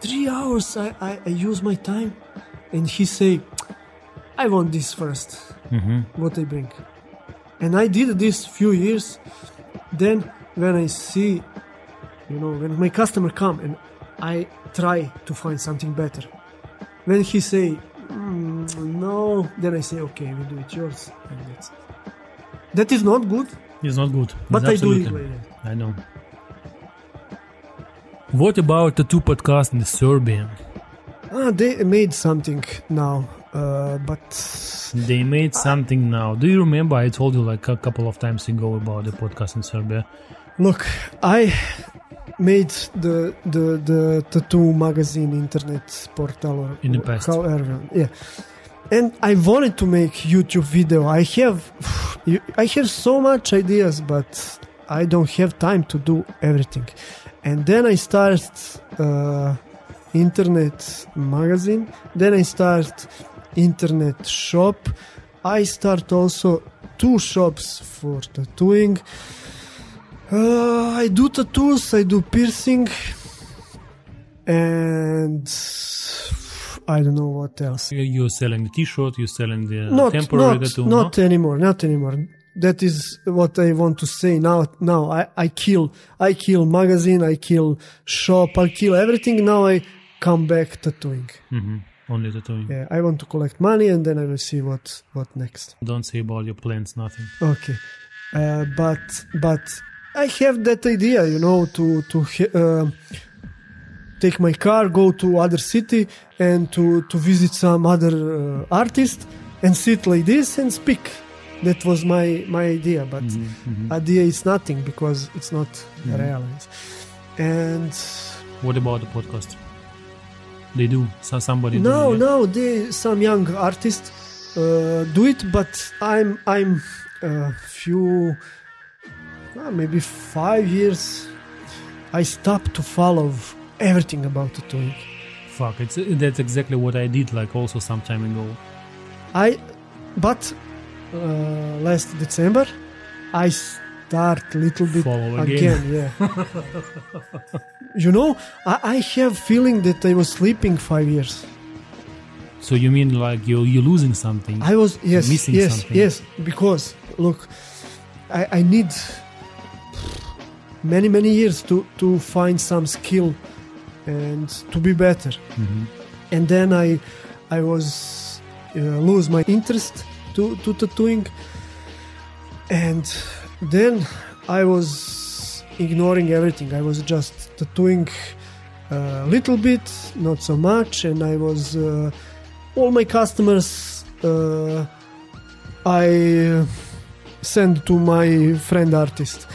three hours I, I, I use my time and he say, I want this 1st mm-hmm. what I bring. And I did this few years. Then when I see, you know, when my customer come and I try to find something better. When he say, "Mm, no, then I say, okay, we do it yours. And that's it. That is not good, It's not good. but It's I do it like that. I know. What about the two podcasts in Serbian? Ah, they made something now, uh, but They made something now. Do you remember I told you like a couple of times ago about the podcast in Serbia? Look, I made the the the tattoo magazine internet portal or In the past. however, yeah. And I wanted to make YouTube video. I have [SIGHS] I have so much ideas, but I don't have time to do everything. And then I start uh, internet magazine. Then I start internet shop. I start also two shops for tattooing. Uh, I do tattoos, I do piercing, and I don't know what else. You're selling the T-shirt. You're selling the Not, temporary not, tattoo. not no? anymore, not anymore. that is what I want to say now. Now I, I kill, I kill magazine, I kill shop, I kill everything. Now I come back tattooing. hmm Only tattooing. Yeah, I want to collect money and then I will see what what next. Don't say about your plans, nothing. Okay, uh, but but I have that idea, you know, to to uh, take my car, go to other city, and to to visit some other uh, artist and sit like this and speak. That was my my idea, but idea is nothing because it's not real. And What about the podcast? They do. So somebody. no, do, yeah? no, they some young artists uh, do it, but I'm I'm a few, uh, maybe five years. I stopped to follow everything about the tattooing. Fuck, it's that's exactly what I did. Like also some time ago. I, but uh, last December, I start little bit Follow again. [LAUGHS] yeah. you know, I, I have feeling that I was sleeping five years. So you mean like you you're losing something? I was yes, Missing yes, something. yes. Because look, I, I need many many years to to find some skill and to be better. Mhm. And then I I was uh, lose my interest to to tattooing, and then I was ignoring everything. I was just tattooing a little bit, not so much, and I was uh, all my customers. Uh, I uh, send to my friend artist,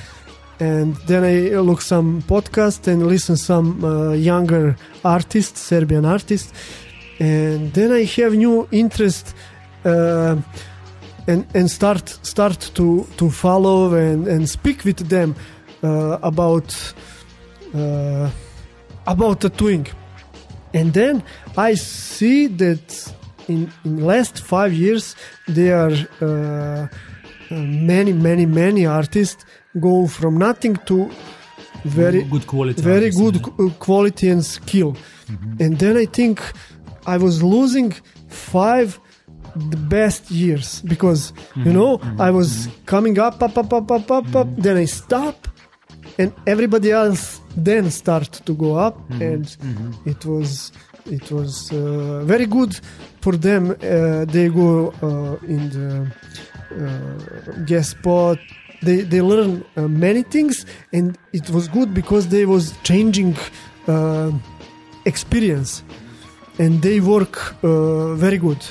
and then I look some podcast and listen some uh, younger artists, Serbian artists, and then I have new interest. Uh, and, and start start to, to follow and, and speak with them uh, about uh, about and then I see that in in last five years there are uh, many many many artists go from nothing to very good quality. very good yeah. quality and skill. And then I think I was losing five the best years because you know I was coming up up up up up up up then I stop and everybody else then start to go up and it was it was uh, very good for them. Uh, they go uh, in the uh, guest spot they they learn uh, many things and it was good because they was changing uh, experience and they work uh, very good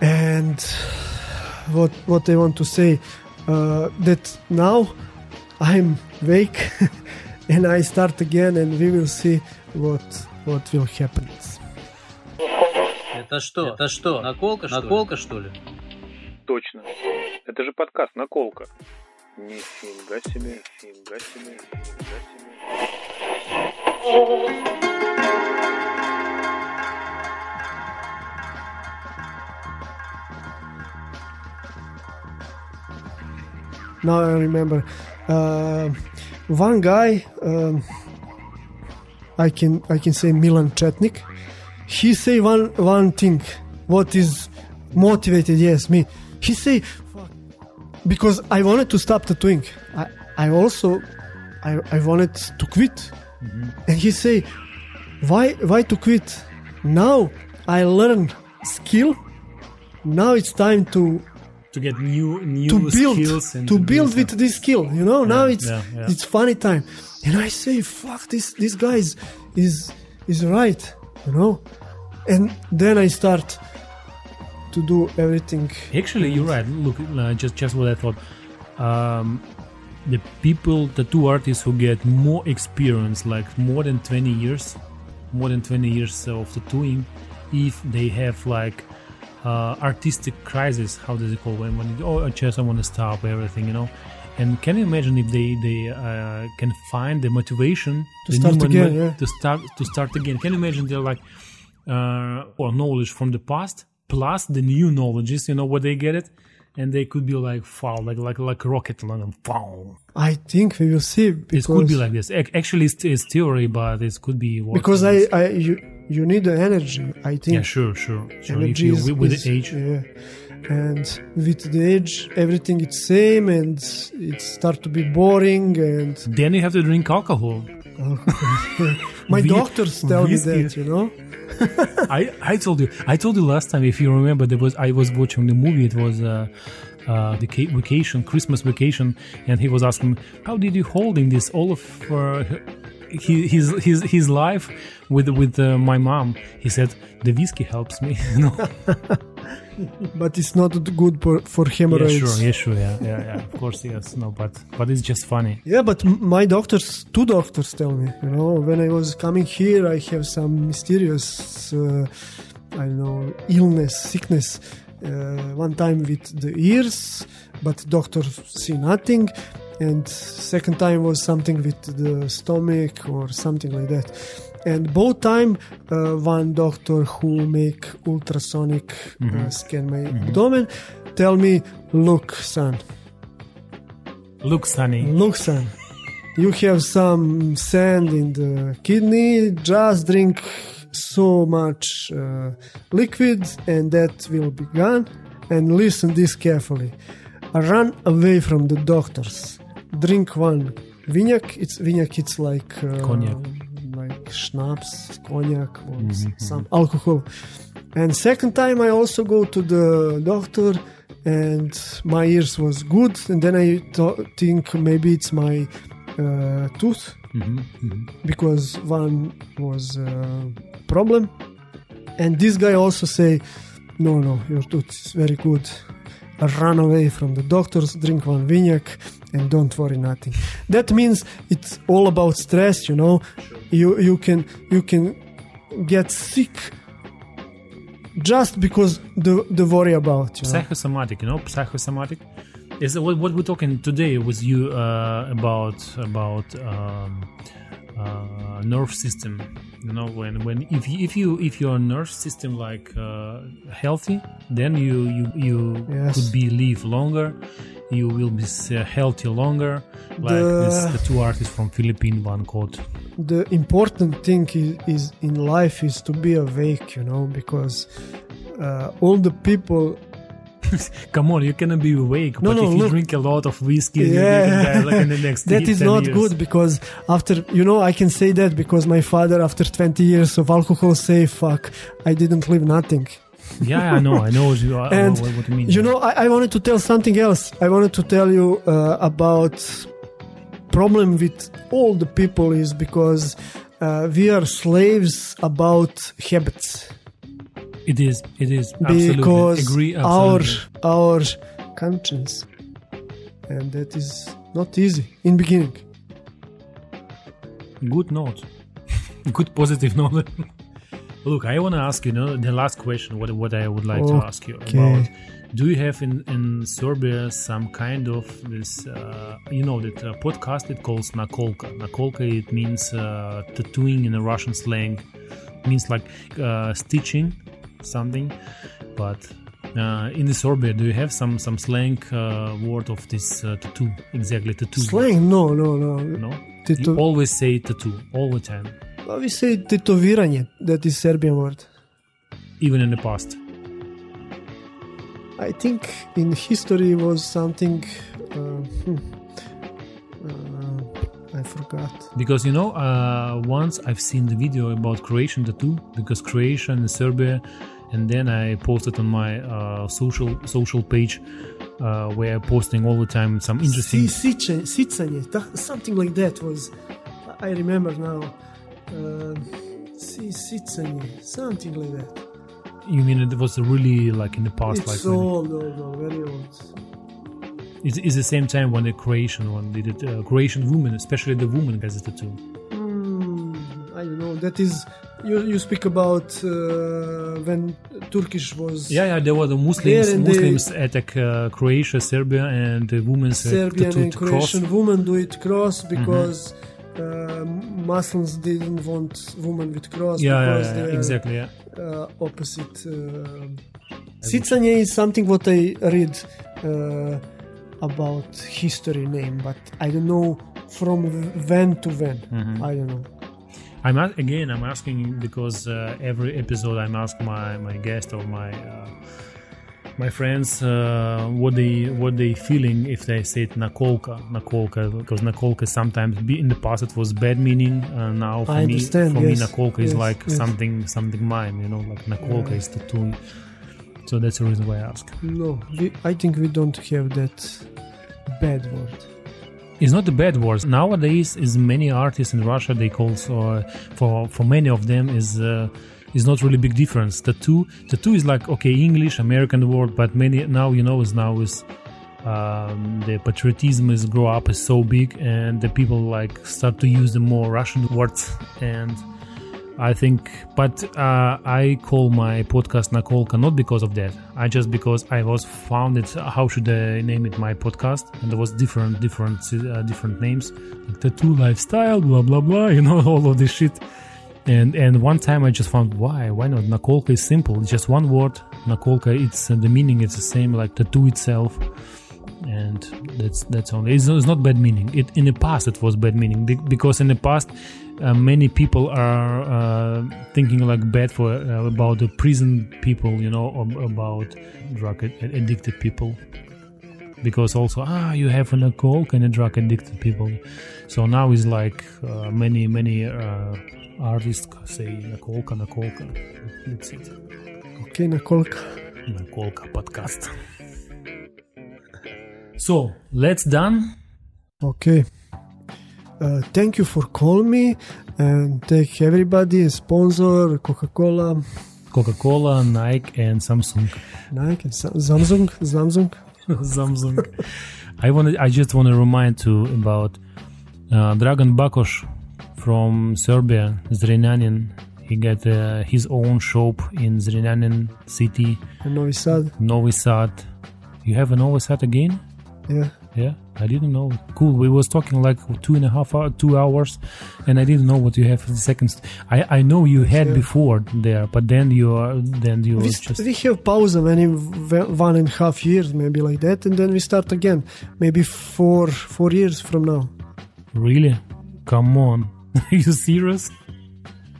and what what I want to say uh, that now I'm wake [LAUGHS] and I start again and we will see what what will happen. Это что? Это что? Наколка, что Наколка, что ли? Точно. Это же подкаст «Наколка». Нифига себе, нифига себе, нифига себе. Now I remember uh, one guy. Um, I can I can say Milan Chetnik. He say one one thing. What is motivated? Yes, me. He say "Fuck," because I wanted to stop tattooing. I I also I I wanted to quit. Mm-hmm. And he say why why to quit? Now I learn skill. Now it's time to to get new new to build skills and to build with this skill you know now it's yeah, yeah. it's funny time and i say fuck this this guy is is is right you know and then i start to do everything Actually, you're right. Look, uh, just just what I thought. Um, the people, the two artists who get more experience, like more than 20 years, more than 20 years of tattooing, if they have like uh, artistic crisis, how does it call when when you, oh, I just I want to stop everything, you know. And can you imagine if they they uh, can find the motivation To the start again, yeah. to start to start again? Can you imagine they're like uh, or knowledge from the past plus the new knowledges, you know, where they get it, and they could be like wow, like like like rocket, like wow. i think we will see It could be like this. Actually, it's, it's theory, but it could be because i i you you need the energy i think yeah, sure, sure, sure. Energy you is, with, is- the age, yeah and with the age everything is same and it start to be boring and Then you have to drink alcohol. [LAUGHS] my Whi- doctors tell me that you know? [LAUGHS] I, I told you I told you last time if you remember there was I was watching the movie it was uh, uh, the vacation Christmas vacation and he was asking how did you hold in this all of uh, his his his life with with uh, my mom? He said the whiskey helps me. [LAUGHS] You know [LAUGHS] but it's not good for, for hemorrhoids. yeah sure yeah sure yeah yeah yeah of course yes no but but it's just funny Yeah, but my doctors, two doctors tell me, you know, when I was coming here, I have some mysterious, uh, I don't know, illness, sickness. Uh, one time with the ears, but doctors see nothing. And second time was something with the stomach or something like that. And both time, uh, one doctor who make ultrasonic uh, scan my abdomen tell me, look, son, look Sunny Look, son, you have some sand in the kidney. Just drink so much uh, liquid, and that will be gone. And listen this carefully. Run away from the doctors. Drink one vinjak. It's vinjak. It's like uh, Cognac. Like schnapps, cognac, or s- some alcohol. And second time, I also go to the doctor, and my ears was good. And then I th- think maybe it's my uh, tooth because one was uh, problem. And this guy also say, no, no, your tooth is very good. Run away from the doctors, drink one vinjak, and don't worry nothing. That means it's all about stress, you know. You you can you can get sick just because the the worry about you know? psychosomatic you know psychosomatic is what, what we're talking today with you uh, about about um, uh, nerve system. You know when when if you, if you if your nerve system like uh, healthy then you you you Yes. could be live longer. You will be uh, healthy longer. Like The- this the two artists from philippine one called the important thing is, is in life is to be awake you know because uh, all the people [LAUGHS] come on you cannot be awake No, but no, if you look. drink a lot of whiskey yeah like in the next [LAUGHS] that is 10 not years. good because after you know i can say that because my father after 20 years of alcohol say fuck i didn't leave nothing Yeah, I know, I know what you, I [LAUGHS] and know what you mean. you know I, I wanted to tell something else i wanted to tell you uh, about problem with all the people is because uh, we are slaves about habits it is, it is absolutely because agree. our Absolutely. our conscience and that is not easy in beginning good note, [LAUGHS] good positive note. [LAUGHS] Look, I want to ask you, know, the last question. What what I would like to ask you about? Do you have in in Serbia some kind of this? Uh, you know that uh, podcast it calls nakolka. Nakolka it means uh, tattooing in a Russian slang. means like uh, stitching something, but. Uh, in the Serbia, do you have some some slang uh, word of this uh, tattoo? Exactly, tattoo. slang no no no No, Tito- you always say tattoo all the time, Well, we say tetoviranje that is serbian word even in the past. i think in history was something uh, hmm, uh, i forgot Because you know, uh, once I've seen the video about Croatian tattoo, because Croatia and Serbia, and then I posted on my uh, social social page uh, where I'm posting all the time some interesting. Sicanje, something like that was. I remember now. Uh, sicanje, something like that. You mean it was really like in the past, it's like old, old, old, very old. it's, it's the same time when the Croatian one did it. Uh, Croatian women, especially the woman, gets a tattoo. Hmm, I don't know. That is, you, you speak about uh, when Turkish was Yeah, yeah, there were the Muslims. And Muslims attack uh, Croatia, Serbia, and the women Serbian tattooed and cross. Croatian women do it cross because uh, Muslims didn't want women with cross Yeah, yeah, because yeah, they are exactly. Yeah. uh, opposite. Uh, Sicanje is something what I read about history name, but I don't know from when to when. Mm-hmm. I don't know. I'm again. I'm asking because uh, every episode I'm ask my my guest or my uh, my friends uh, what they what they feeling if they say it nakolka nakolka because nakolka sometimes be, in the past it was bad meaning uh, now for I me for yes, me nakolka is like yes. something something mine you know like nakolka is tattoo so that's the reason why i ask No, we, I think we don't have that bad word. It's not the bad words. Nowadays is many artists in russia they call so for for many of them is uh, is not really big difference. Tattoo tattoo is like okay english american word but many now you know is now is um, the patriotism is grow up is so big and the people like start to use the more russian words and I think, but uh, I call my podcast Nakolka not because of that. I just because I was found it. How should I name it? My podcast, and there was different, different, uh, different names, like tattoo lifestyle, blah blah blah. [LAUGHS] You know all of this shit. And and one time I just found why why not Nakolka is simple. It's just one word. Nakolka. It's uh, the meaning. It's the same like tattoo itself and that's that's only it's, it's not bad meaning it in the past it was bad meaning because in the past uh, many people are uh, thinking like bad for uh, about the prison people you know or about drug ad- addicted people. Because also ah you have an alcohol and a drug addicted people? So now is like uh, many many uh, artists say nakolka nakolka that's it. Okay, Nakolka. nakolka podcast. So let's done. Okay. Uh, thank you for calling me and thank everybody, sponsor, Coca-Cola, Coca-Cola, Nike, and Samsung. Nike, and Sa- Samsung, Samsung. [LAUGHS] Samsung. I want. I just want to remind you about uh, Dragan Bakosh from Serbia, Zrenjanin. He got uh, his own shop in Zrenjanin city, and Novi Sad. Novi Sad. You have a Novi Sad again? Yeah. Yeah, I didn't know. Cool. We was talking like two and a half hour, two hours, and I didn't know what you have for the seconds. I I know you had Yeah. before there, but then you are then you We, just we have pause many one and a half years, maybe like that, and then we start again. Maybe four four years from now. really. Come on, are [LAUGHS] you serious?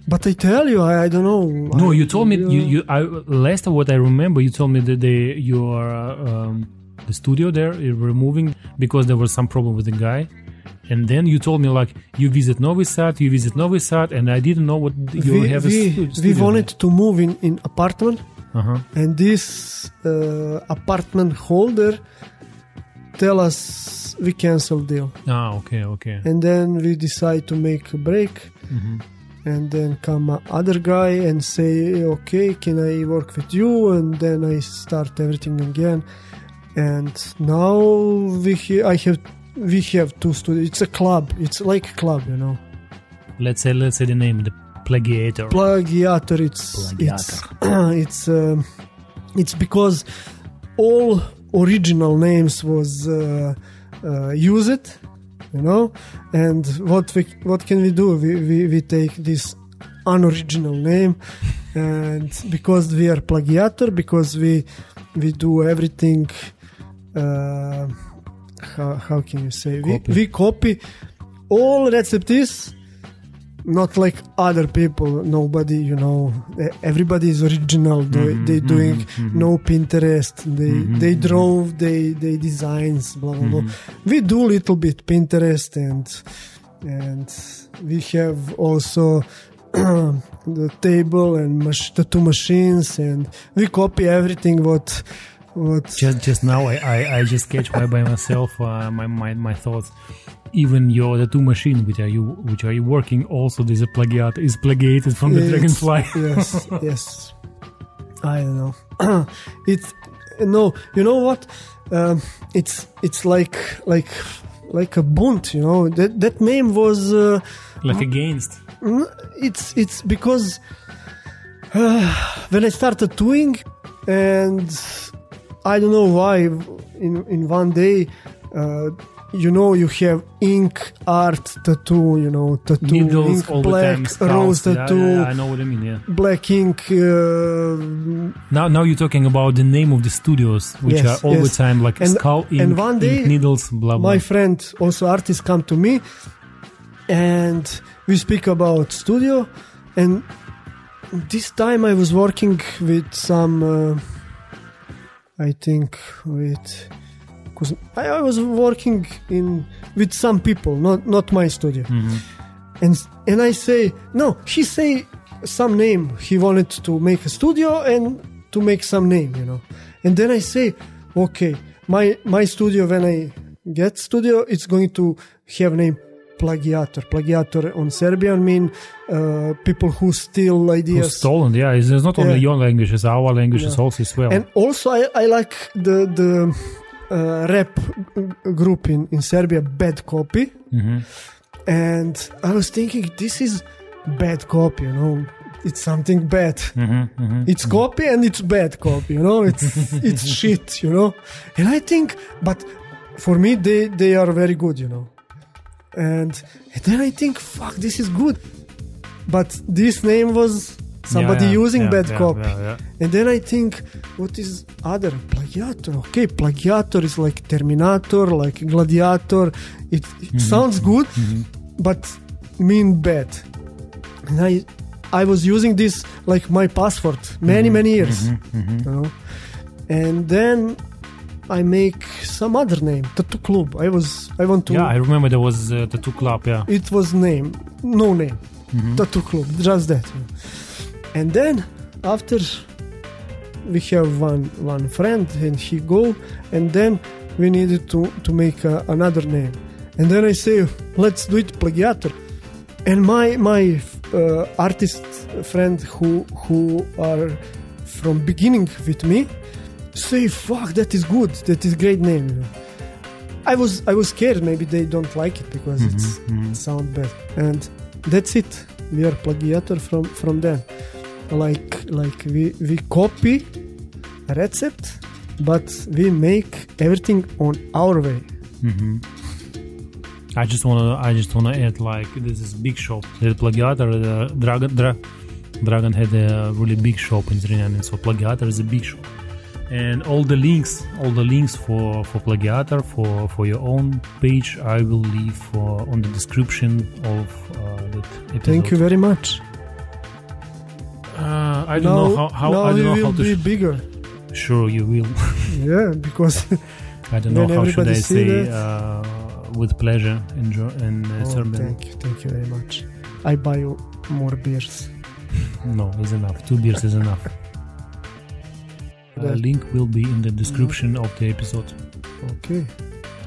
But I tell you, I, I don't know. No, I- you told me you you I last of what I remember. You told me that they your uh, um, the studio there you were moving because there was some problem with the guy, and then you told me like you visit Novi Sad, you visit Novi Sad, and I didn't know what you we, have a we, stu- we wanted to move in in apartment, Uh huh. and this uh, apartment holder tell us we cancel deal, Ah, okay, okay. and then we decide to make a break. Mhm. and then come other guy and say okay can i work with you and then i start everything again and now we ha- i have we have two studios it's a club it's like a club you know. Let's say let's say the name, the Plagijator. plagijator it's it's [CLEARS THROAT] it's um, it's because all original names was uh, uh, used you know? And what we what can we do? We, we, we take this unoriginal name and because we are plagijator because we we do everything uh, how, how can you say? We, Copy. we copy all recipes not like other people nobody you know everybody is original. They, mm-hmm, they mm-hmm, doing mm-hmm. no pinterest. They they draw they they designs blah blah blah. We do little bit pinterest and and we have also [CLEARS THROAT] the table and mach- two machines and we copy everything what what Just just now, I I, I just catch by, by myself uh, my, my my thoughts. Even your the two machine, which are you which are you working, also there's a plagiat is plagiated from the Yes, dragonfly. [LAUGHS] yes, yes. I don't know. [CLEARS THROAT] it's no, you know what? Um, it's it's like like like a bunt. You know that that name was. Uh, like against. it's it's because uh, when I started doing, and I don't know why. In in one day. Uh, you know, you have ink, art, tattoo. You know, tattoo, Needles ink, all black, the time. rose. Yeah, tattoo, yeah, I know what I mean. Yeah. black ink. Uh, Now now you're talking about the name of the studios, which Yes, are all the time like And- skull ink, and one day, ink needles, blah blah. my friend, also artist, come to me, and we speak about studio. And this time I was working with some uh, I think with because I, I was working in with some people, not not my studio, mm-hmm. and and I say no. He say some name. He wanted to make a studio and to make some name, you know. And then I say, okay, my my studio when I get studio, it's going to have name plagijator. Plagijator on Serbian mean uh, people who steal Who's ideas. stolen? Yeah, it's, it's not only Yeah. your language; it's our language it's also as well. And also, I, I like the the uh, rap group in, in Serbia, Bad Copy. And I was thinking, this is bad copy, you know. It's something bad. It's copy and it's bad copy, you know. It's [LAUGHS] it's shit, you know. And I think, but for me, they they are very good, you know. And, and then I think, fuck, this is good. But this name was somebody Yeah, yeah, using yeah, bad copy. And then I think, what is other plagijator? Okay, plagijator is like Terminator, like Gladiator. It, it mm-hmm. sounds good, mm-hmm. but mean bad. And I, I was using this like my password many mm-hmm. many years, you know. And then I make some other name, Tattoo Club. I was I want to. Yeah, I remember there was uh, tattoo club. Yeah, it was name, no name, Tattoo Club, just that. And then after we have one one friend and he go, and then we needed to to make uh, another name. And then I say, let's do it plagijator. And my my uh, artist friend who who are from beginning with me say, fuck, that is good, that is great name. you know. I was I was scared maybe they don't like it because mm-hmm, it's mm-hmm. sound bad and that's it we are plagijator from from them like like we we copy a recipe but we make everything on our way mm-hmm. I just wanna I just wanna add like this is big shop. The Plagijator, the Dragan Dra- Dragan had a uh, really big shop in Zrenjanin, so Plagijator is a big shop. And all the links, all the links for for Plagijator for for your own page, I will leave for on the description of uh, that episode. thank you very much Uh, I don't now, know how, how now I don't know will how to. be sh- bigger sure, you will. [LAUGHS] yeah because I don't know how should I say uh, with pleasure Ger- in uh, oh, Serbian. thank you thank you very much I buy you more beers [LAUGHS] No, it's enough. Two beers is enough. [LAUGHS] Uh, That- link will be in the description of the episode. okay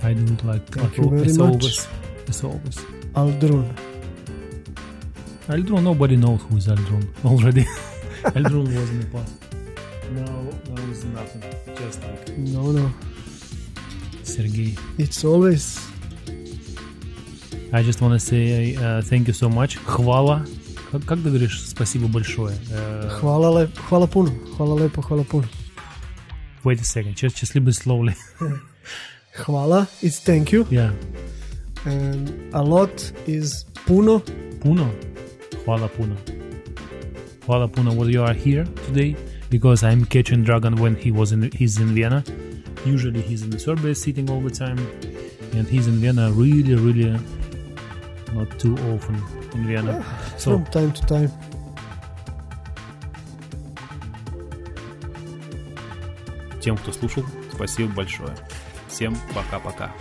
I do it like Thank like you al- very as much. always. As always. Aldrun Aldrun, nobody knows who is Aldrun [LAUGHS] already. [LAUGHS] Aldrun was in the past. Now, now is nothing. Just like no no Sergey. it's always I just want to say uh, thank you so much. Хвала. Как, как ты говоришь спасибо большое? Uh, hvala, lep, hvala puno hvala lepo hvala puno wait a second. Just, just a little bit slowly. [LAUGHS] hvala it's thank you yeah. and a lot is puno Puno. Hvala Puno. Hvala Puno, well you are here today because I'm catching Dragan when he was in he's in Vienna. Usually he's in the Serbia sitting all the time, and he's in Vienna really, really not too often in Vienna. Ah, so from time to time тем, кто слушал, спасибо большое. Всем пока-пока.